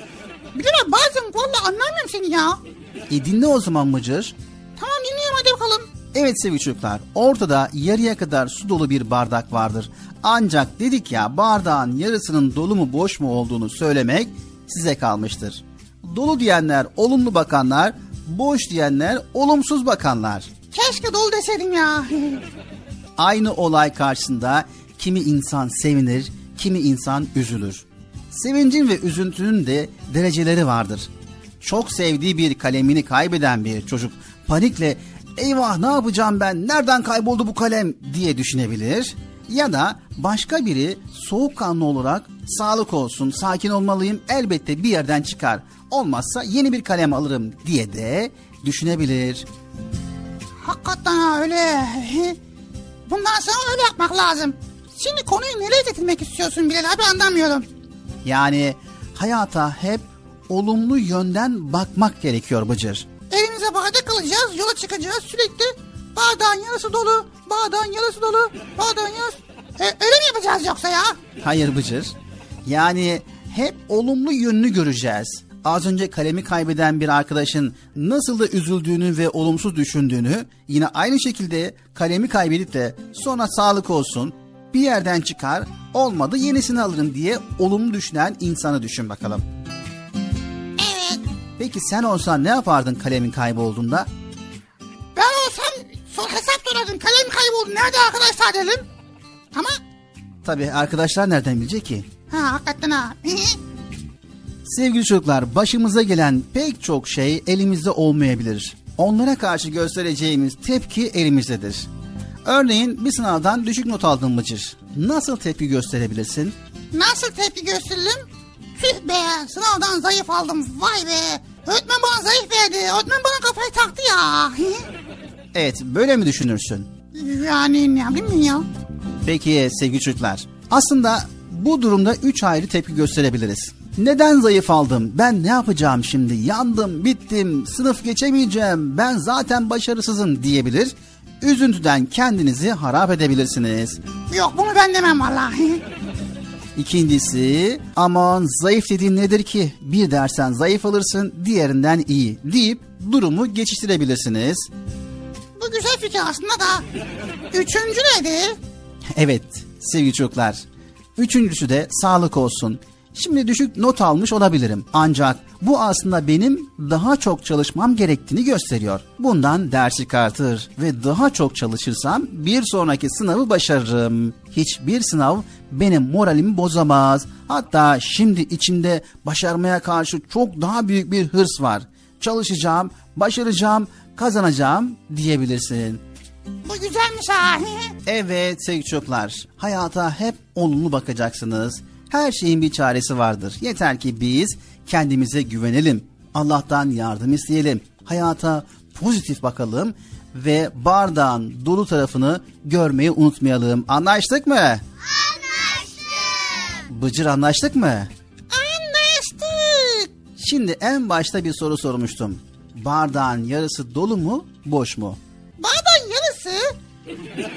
Bilal bazen valla anlamıyorum seni ya. E dinle o zaman Mıcır. Tamam dinliyorum hadi bakalım. Evet sevgili çocuklar ortada yarıya kadar su dolu bir bardak vardır. Ancak dedik ya bardağın yarısının dolu mu boş mu olduğunu söylemek size kalmıştır. Dolu diyenler olumlu bakanlar, boş diyenler olumsuz bakanlar. Keşke dolu deseydim ya. Aynı olay karşısında kimi insan sevinir, kimi insan üzülür. Sevincin ve üzüntünün de dereceleri vardır. Çok sevdiği bir kalemini kaybeden bir çocuk panikle eyvah ne yapacağım ben nereden kayboldu bu kalem diye düşünebilir. Ya da başka biri soğukkanlı olarak sağlık olsun sakin olmalıyım elbette bir yerden çıkar. Olmazsa yeni bir kalem alırım diye de düşünebilir. Hakikaten ha öyle. Bundan sonra öyle yapmak lazım. Şimdi konuyu nereye getirmek istiyorsun Bilal abi anlamıyorum. Yani hayata hep olumlu yönden bakmak gerekiyor Bıcır. Elimize bardak alacağız, yola çıkacağız sürekli. Bardağın yarısı dolu, bardağın yarısı dolu, bardağın yarısı... E, öyle mi yapacağız yoksa ya? Hayır Bıcır. Yani hep olumlu yönünü göreceğiz. Az önce kalemi kaybeden bir arkadaşın nasıl da üzüldüğünü ve olumsuz düşündüğünü yine aynı şekilde kalemi kaybedip de sonra sağlık olsun bir yerden çıkar olmadı yenisini alırım diye olumlu düşünen insanı düşün bakalım. Evet. Peki sen olsan ne yapardın kalemin kaybolduğunda? Ben olsam son hesap sorardım. Kalem kayboldu. Nerede arkadaşlar dedim. Ama Tabii arkadaşlar nereden bilecek ki? ha hakikaten ha. Sevgili çocuklar başımıza gelen pek çok şey elimizde olmayabilir. Onlara karşı göstereceğimiz tepki elimizdedir. Örneğin bir sınavdan düşük not aldın Bıcır. Nasıl tepki gösterebilirsin? Nasıl tepki gösteririm? Tüh be sınavdan zayıf aldım. Vay be. Öğretmen bana zayıf verdi. Öğretmen bana kafayı taktı ya. Evet böyle mi düşünürsün? yani ne bileyim ya. Peki sevgili çocuklar. Aslında bu durumda üç ayrı tepki gösterebiliriz. Neden zayıf aldım? Ben ne yapacağım şimdi? Yandım, bittim, sınıf geçemeyeceğim, ben zaten başarısızım diyebilir. Üzüntüden kendinizi harap edebilirsiniz. Yok bunu ben demem valla. İkincisi aman zayıf dediğin nedir ki? Bir dersen zayıf alırsın diğerinden iyi deyip durumu geçiştirebilirsiniz. Bu güzel fikir aslında da. Üçüncü nedir? Evet sevgili çocuklar. Üçüncüsü de sağlık olsun. Şimdi düşük not almış olabilirim. Ancak bu aslında benim daha çok çalışmam gerektiğini gösteriyor. Bundan ders çıkartır ve daha çok çalışırsam bir sonraki sınavı başarırım. Hiçbir sınav benim moralimi bozamaz. Hatta şimdi içimde başarmaya karşı çok daha büyük bir hırs var. Çalışacağım, başaracağım, kazanacağım diyebilirsin. Bu güzelmiş ha. Evet sevgili çocuklar, hayata hep olumlu bakacaksınız. Her şeyin bir çaresi vardır. Yeter ki biz kendimize güvenelim. Allah'tan yardım isteyelim. Hayata pozitif bakalım ve bardağın dolu tarafını görmeyi unutmayalım. Anlaştık mı? Anlaştık. Bıcır anlaştık mı? Anlaştık. Şimdi en başta bir soru sormuştum. Bardağın yarısı dolu mu, boş mu? Bardağın yarısı?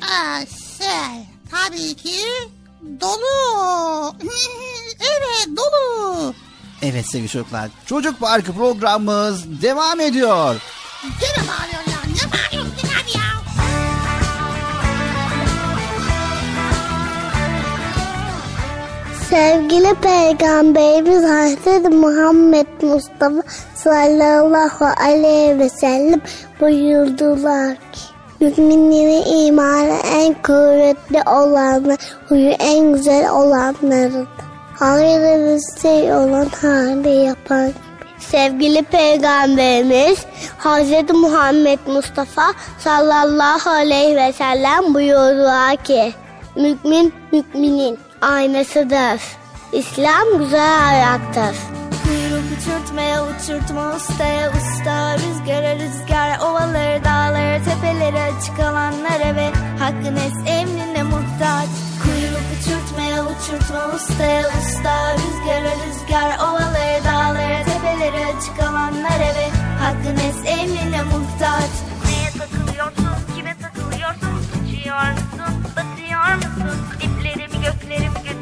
Aa, şey, tabii ki dolu. evet dolu. Evet sevgili çocuklar, Çocuk Parkı programımız devam ediyor. Gene bağırıyor ya. Ne bağırıyorsun abi ya? Sevgili Peygamberimiz Hazreti Muhammed Mustafa sallallahu aleyhi ve sellem buyurdular ki Müminlerin imanı en kuvvetli olanı, huyu en güzel olanlarıdır. Hayırlı şey olan hali yapan Sevgili Peygamberimiz Hz. Muhammed Mustafa sallallahu aleyhi ve sellem buyurdular ki Mümin müminin aynasıdır. İslam güzel ayaktır. Uçurtmaya uçurtma ustaya usta Rüzgara rüzgar ovaları dağları tepeleri açık alanlara ve hakkın es emrine muhtaç Kuyruk uçurtmaya uçurtma ustaya usta Rüzgara rüzgar ovaları dağları tepeleri açık alanlara ve hakkın es emrine muhtaç Neye takılıyorsun, kime takılıyorsun? Uçuyor musun, batıyor musun? Diplerimi göklerim götürüyor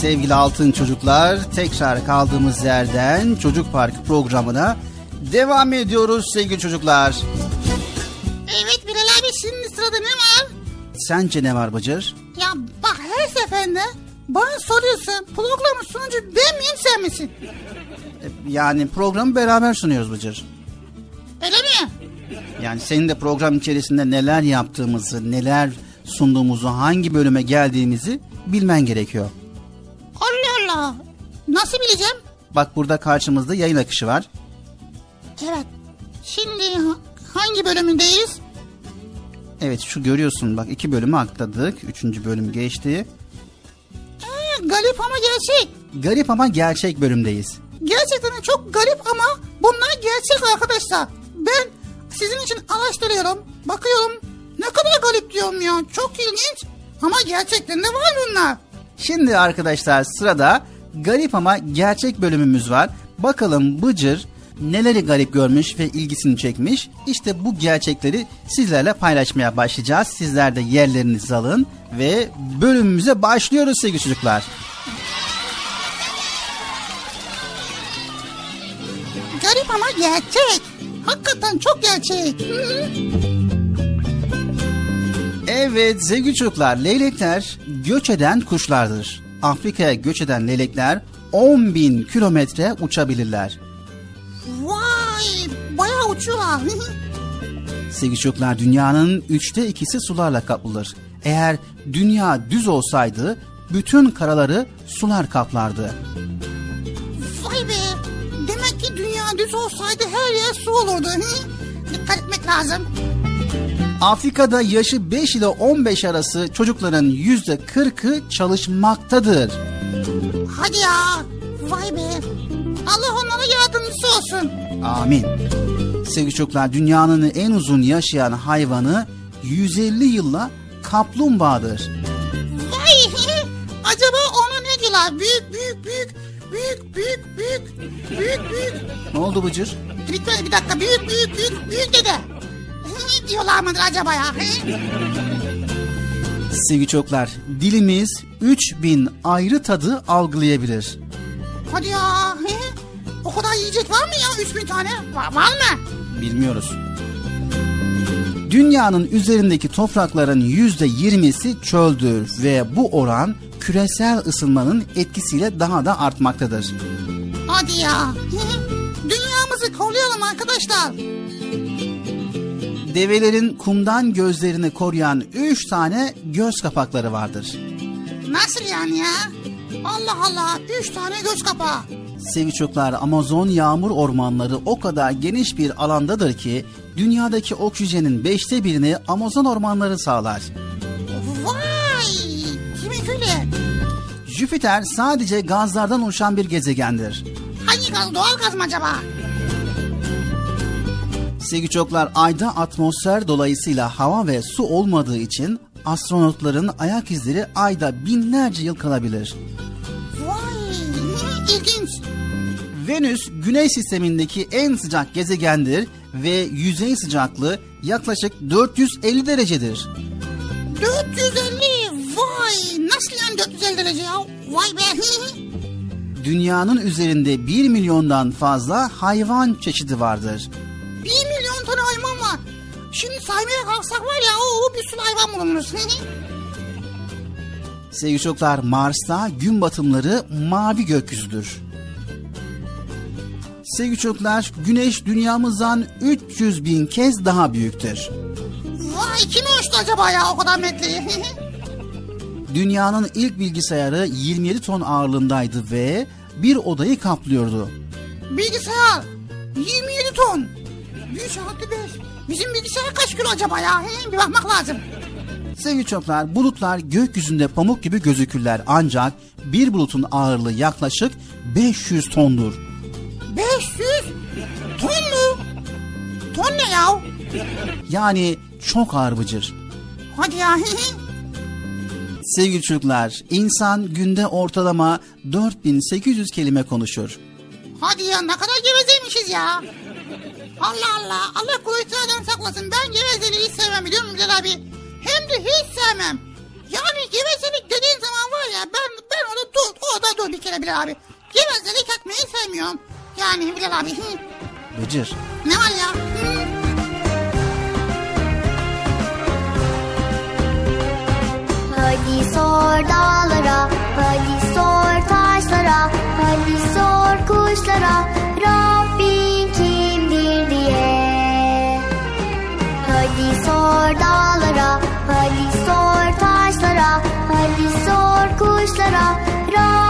sevgili altın çocuklar tekrar kaldığımız yerden Çocuk Parkı programına devam ediyoruz sevgili çocuklar. Evet Bilal abi şimdi sırada ne var? Sence ne var Bıcır? Ya bak her seferinde bana soruyorsun programın sunucu ben miyim sen misin? Yani programı beraber sunuyoruz Bıcır. Öyle mi? Yani senin de program içerisinde neler yaptığımızı, neler sunduğumuzu, hangi bölüme geldiğimizi bilmen gerekiyor. Nasıl bileceğim? Bak burada karşımızda yayın akışı var. Evet. Şimdi ha- hangi bölümündeyiz? Evet şu görüyorsun bak iki bölümü atladık. Üçüncü bölüm geçti. Ee, garip ama gerçek. Garip ama gerçek bölümdeyiz. Gerçekten çok garip ama bunlar gerçek arkadaşlar. Ben sizin için araştırıyorum, bakıyorum. Ne kadar garip diyorum ya. Çok ilginç. Ama gerçekten de var bunlar. Şimdi arkadaşlar sırada garip ama gerçek bölümümüz var. Bakalım Bıcır neleri garip görmüş ve ilgisini çekmiş. İşte bu gerçekleri sizlerle paylaşmaya başlayacağız. Sizler de yerlerinizi alın ve bölümümüze başlıyoruz sevgili çocuklar. Garip ama gerçek. Hakikaten çok gerçek. Evet sevgili çocuklar leylekler göç eden kuşlardır. Afrika'ya göç eden leylekler 10 bin kilometre uçabilirler. Vay bayağı uçuyorlar. Sevgili çocuklar dünyanın üçte ikisi sularla kaplıdır. Eğer dünya düz olsaydı bütün karaları sular kaplardı. Vay be. Demek ki dünya düz olsaydı her yer su olurdu. Dikkat etmek lazım. Afrika'da yaşı 5 ile 15 arası çocukların yüzde 40'ı çalışmaktadır. Hadi ya. Vay be. Allah onlara yardımcısı olsun. Amin. Sevgili çocuklar dünyanın en uzun yaşayan hayvanı 150 yılla kaplumbağadır. Vay. Acaba ona ne diyorlar? Büyük büyük büyük. Büyük büyük büyük. Büyük büyük. Ne oldu Bıcır? Lütfen bir dakika. Büyük büyük büyük. Büyük dede. Ne diyorlar mıdır acaba ya? Sevgili çocuklar dilimiz 3000 ayrı tadı algılayabilir. Hadi ya. He? O kadar yiyecek var mı ya? 3000 tane. Var, var mı? Bilmiyoruz. Dünyanın üzerindeki toprakların yüzde yirmisi çöldür ve bu oran küresel ısınmanın etkisiyle daha da artmaktadır. Hadi ya. Dünyamızı koruyalım arkadaşlar. Develerin kumdan gözlerini koruyan üç tane göz kapakları vardır. Nasıl yani ya? Allah Allah. Üç tane göz kapağı. Sevgili çocuklar Amazon yağmur ormanları o kadar geniş bir alandadır ki dünyadaki oksijenin beşte birini Amazon ormanları sağlar. Vay. Demek öyle. Jüpiter sadece gazlardan oluşan bir gezegendir. Hangi gaz? Doğal gaz mı acaba? Sevgili çocuklar ayda atmosfer dolayısıyla hava ve su olmadığı için astronotların ayak izleri ayda binlerce yıl kalabilir. Vay. ilginç. Venüs güneş sistemindeki en sıcak gezegendir ve yüzey sıcaklığı yaklaşık 450 derecedir. 450. Vay. Nasıl yani 450 derece ya? Vay be. Dünyanın üzerinde 1 milyondan fazla hayvan çeşidi vardır. Şimdi saymaya kalksak var ya o bir sürü hayvan bulunuruz. Sevgili çocuklar Mars'ta gün batımları mavi gökyüzüdür. Sevgili çocuklar Güneş dünyamızdan 300 bin kez daha büyüktür. Vay kim ölçtü acaba ya o kadar metreyi? Dünyanın ilk bilgisayarı 27 ton ağırlığındaydı ve bir odayı kaplıyordu. Bilgisayar 27 ton. Bir saatli beş. Bizim bilgisayar kaç kilo acaba ya? He, bir bakmak lazım. Sevgili çocuklar bulutlar gökyüzünde pamuk gibi gözükürler ancak bir bulutun ağırlığı yaklaşık 500 tondur. 500 ton mu? Ton ne ya? Yani çok ağır bıcır. Hadi ya. Sevgili çocuklar, insan günde ortalama 4800 kelime konuşur. Hadi ya ne kadar gevezeymişiz ya. Allah Allah. Allah kuvvetlerden saklasın. Ben gevezeliği hiç sevmem biliyor musun Bilal abi? Hem de hiç sevmem. Yani gevezelik dediğin zaman var ya ben ben orada dur, orada dur bir kere Bilal abi. Gevezelik etmeyi sevmiyorum. Yani Bilal abi. Bıcır. Ne var ya? Hadi sor dağlara, hadi sor taşlara, hadi sor kuşlara, Rabbin sor dağlara, hadi sor taşlara, hadi sor kuşlara, Rabbin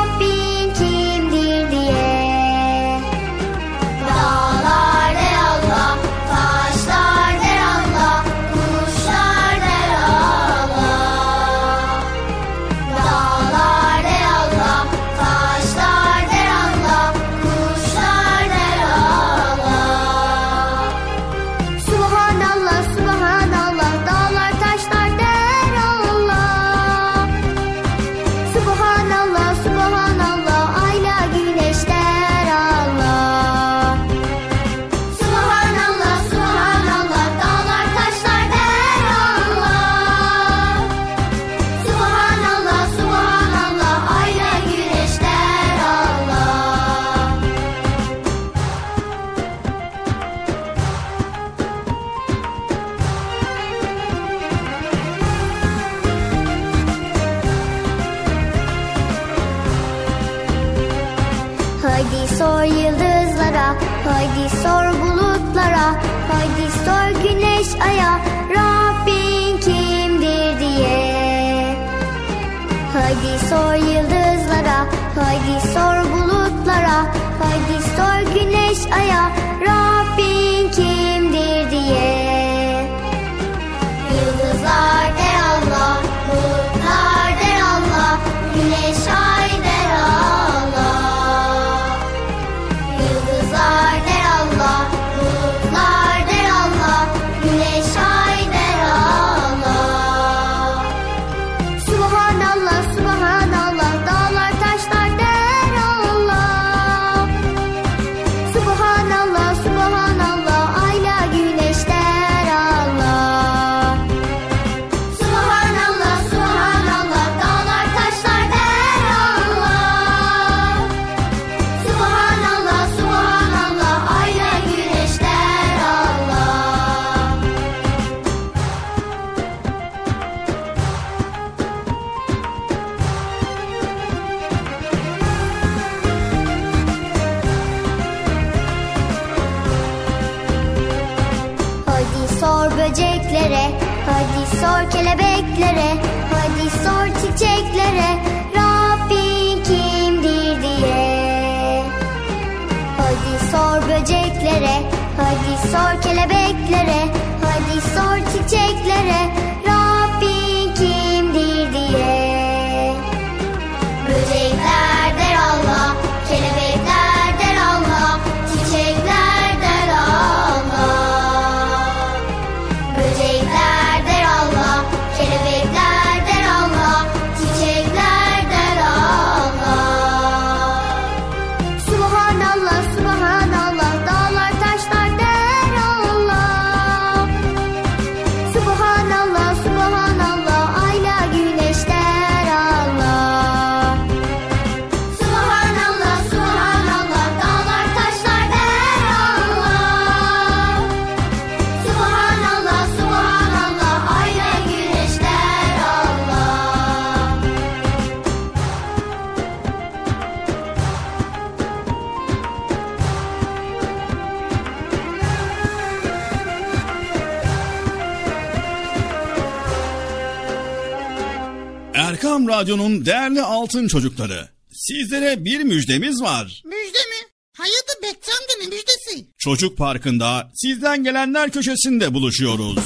Erkam Radyo'nun değerli altın çocukları. Sizlere bir müjdemiz var. Müjde mi? Amca ne müjdesi? Çocuk Parkı'nda sizden gelenler köşesinde buluşuyoruz.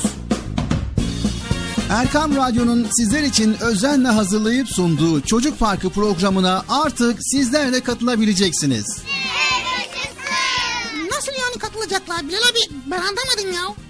Erkam Radyo'nun sizler için özenle hazırlayıp sunduğu Çocuk Parkı programına artık sizler de katılabileceksiniz. Nasıl yani katılacaklar Bilal abi? Ben anlamadım ya.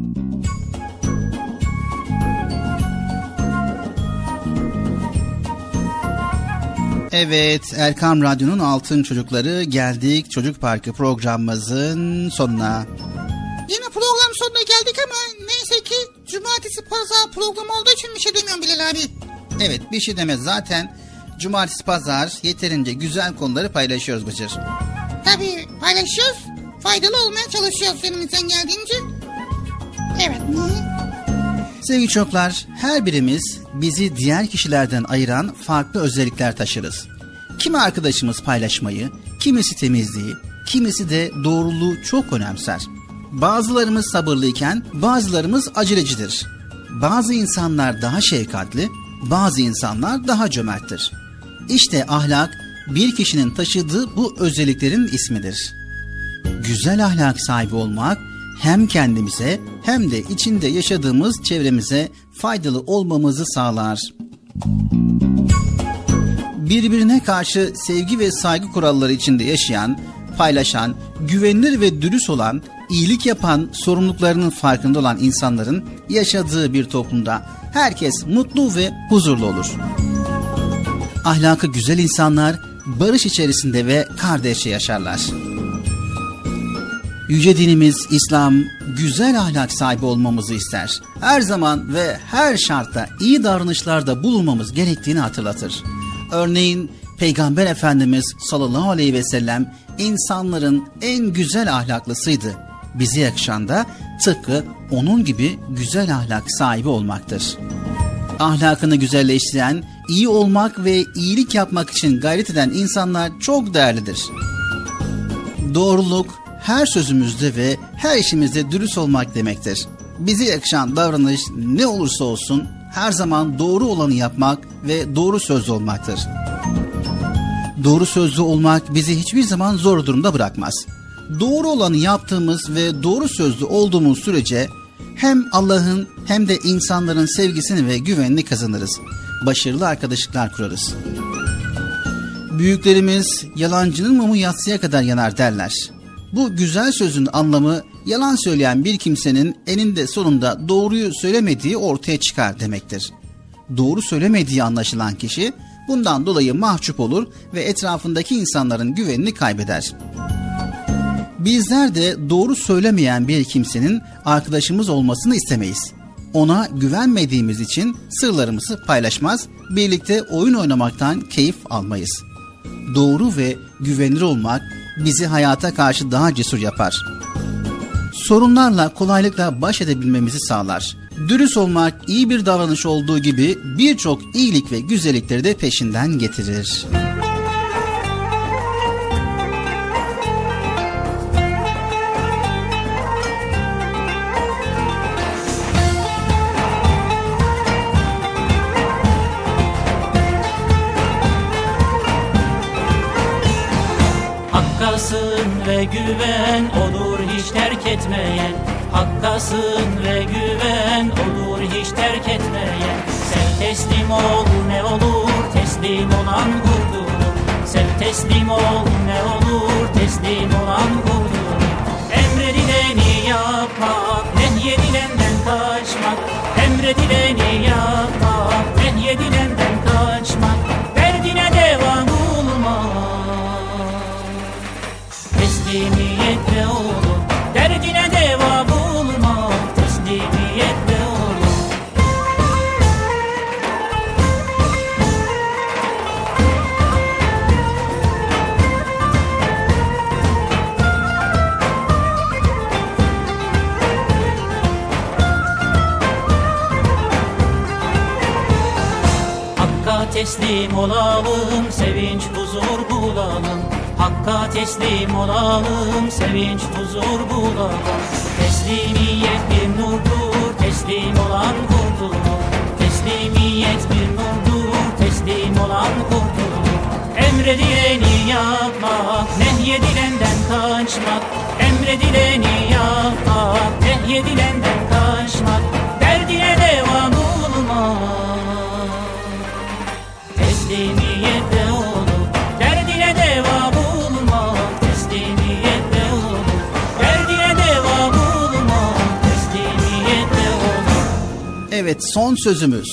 Evet Erkam Radyo'nun Altın Çocukları geldik Çocuk Parkı programımızın sonuna. Yine program sonuna geldik ama neyse ki cumartesi pazar program olduğu için bir şey demiyorum Bilal abi. Evet bir şey demez zaten cumartesi pazar yeterince güzel konuları paylaşıyoruz Bıcır. Tabii paylaşıyoruz. Faydalı olmaya çalışıyoruz elimizden geldiğince. Evet. Sevgili çocuklar, her birimiz bizi diğer kişilerden ayıran farklı özellikler taşırız. Kimi arkadaşımız paylaşmayı, kimisi temizliği, kimisi de doğruluğu çok önemser. Bazılarımız sabırlıyken bazılarımız acelecidir. Bazı insanlar daha şefkatli, bazı insanlar daha cömerttir. İşte ahlak bir kişinin taşıdığı bu özelliklerin ismidir. Güzel ahlak sahibi olmak hem kendimize hem de içinde yaşadığımız çevremize faydalı olmamızı sağlar. Birbirine karşı sevgi ve saygı kuralları içinde yaşayan, paylaşan, güvenilir ve dürüst olan, iyilik yapan, sorumluluklarının farkında olan insanların yaşadığı bir toplumda herkes mutlu ve huzurlu olur. Ahlakı güzel insanlar barış içerisinde ve kardeşçe yaşarlar. Yüce dinimiz İslam güzel ahlak sahibi olmamızı ister. Her zaman ve her şartta iyi davranışlarda bulunmamız gerektiğini hatırlatır. Örneğin Peygamber Efendimiz sallallahu aleyhi ve sellem insanların en güzel ahlaklısıydı. Bize yakışan da tıpkı onun gibi güzel ahlak sahibi olmaktır. Ahlakını güzelleştiren, iyi olmak ve iyilik yapmak için gayret eden insanlar çok değerlidir. Doğruluk, her sözümüzde ve her işimizde dürüst olmak demektir. Bize yakışan davranış ne olursa olsun her zaman doğru olanı yapmak ve doğru sözlü olmaktır. Doğru sözlü olmak bizi hiçbir zaman zor durumda bırakmaz. Doğru olanı yaptığımız ve doğru sözlü olduğumuz sürece hem Allah'ın hem de insanların sevgisini ve güvenini kazanırız. Başarılı arkadaşlıklar kurarız. Büyüklerimiz yalancının mumu yatsıya kadar yanar derler. Bu güzel sözün anlamı yalan söyleyen bir kimsenin eninde sonunda doğruyu söylemediği ortaya çıkar demektir. Doğru söylemediği anlaşılan kişi bundan dolayı mahcup olur ve etrafındaki insanların güvenini kaybeder. Bizler de doğru söylemeyen bir kimsenin arkadaşımız olmasını istemeyiz. Ona güvenmediğimiz için sırlarımızı paylaşmaz, birlikte oyun oynamaktan keyif almayız. Doğru ve güvenilir olmak bizi hayata karşı daha cesur yapar. Sorunlarla kolaylıkla baş edebilmemizi sağlar. Dürüst olmak iyi bir davranış olduğu gibi birçok iyilik ve güzellikleri de peşinden getirir. Etmeyen Hakkasın ve güven olur hiç terk etmeyen Sen teslim ol ne olur teslim olan kurtulur Sen teslim ol ne olur teslim olan kurtulur Emredileni yapmak nehyedilenden kaçmak. Emredileni yapmak nehyedilenden kaçmak. Derdine devam bulmak Teslimiyetle olur Derdine deva bulmak Teslimiyetle olur Hakka teslim olalım Sevinç huzur bulalım Hakka teslim olalım, sevinç huzur bulalım. Teslimiyet bir nurdur, teslim olan kurtulur. Teslimiyet bir nurdur, teslim olan kurtulur. Emredileni yapmak, nehyedilenden kaçmak. Emredileni yapmak, nehyedilenden kaçmak. Derdine devam bulmak. Teslimiyetle Evet son sözümüz.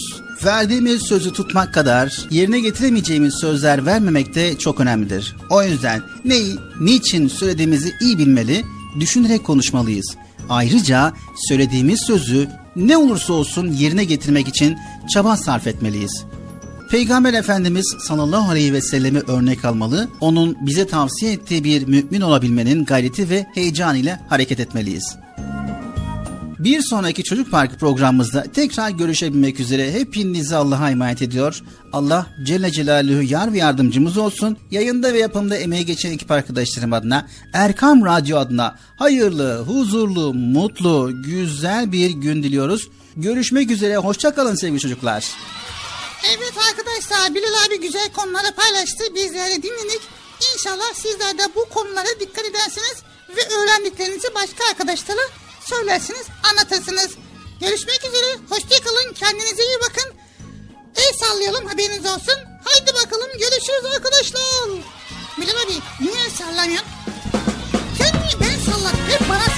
Verdiğimiz sözü tutmak kadar yerine getiremeyeceğimiz sözler vermemek de çok önemlidir. O yüzden neyi, niçin söylediğimizi iyi bilmeli, düşünerek konuşmalıyız. Ayrıca söylediğimiz sözü ne olursa olsun yerine getirmek için çaba sarf etmeliyiz. Peygamber Efendimiz sallallahu aleyhi ve sellemi örnek almalı, onun bize tavsiye ettiği bir mümin olabilmenin gayreti ve heyecanıyla hareket etmeliyiz. Bir sonraki Çocuk Parkı programımızda tekrar görüşebilmek üzere hepinizi Allah'a emanet ediyor. Allah Celle Celaluhu yar ve yardımcımız olsun. Yayında ve yapımda emeği geçen ekip arkadaşlarım adına, Erkam Radyo adına hayırlı, huzurlu, mutlu, güzel bir gün diliyoruz. Görüşmek üzere, hoşçakalın sevgili çocuklar. Evet arkadaşlar Bilal abi güzel konuları paylaştı. Bizler de dinledik. İnşallah sizler de bu konulara dikkat edersiniz ve öğrendiklerinizi başka arkadaşlara söylersiniz, anlatırsınız. Görüşmek üzere. Hoşçakalın. Kendinize iyi bakın. El sallayalım haberiniz olsun. Haydi bakalım görüşürüz arkadaşlar. Bilal abi niye sallamıyorsun? Sen niye ben sallat? Hep bana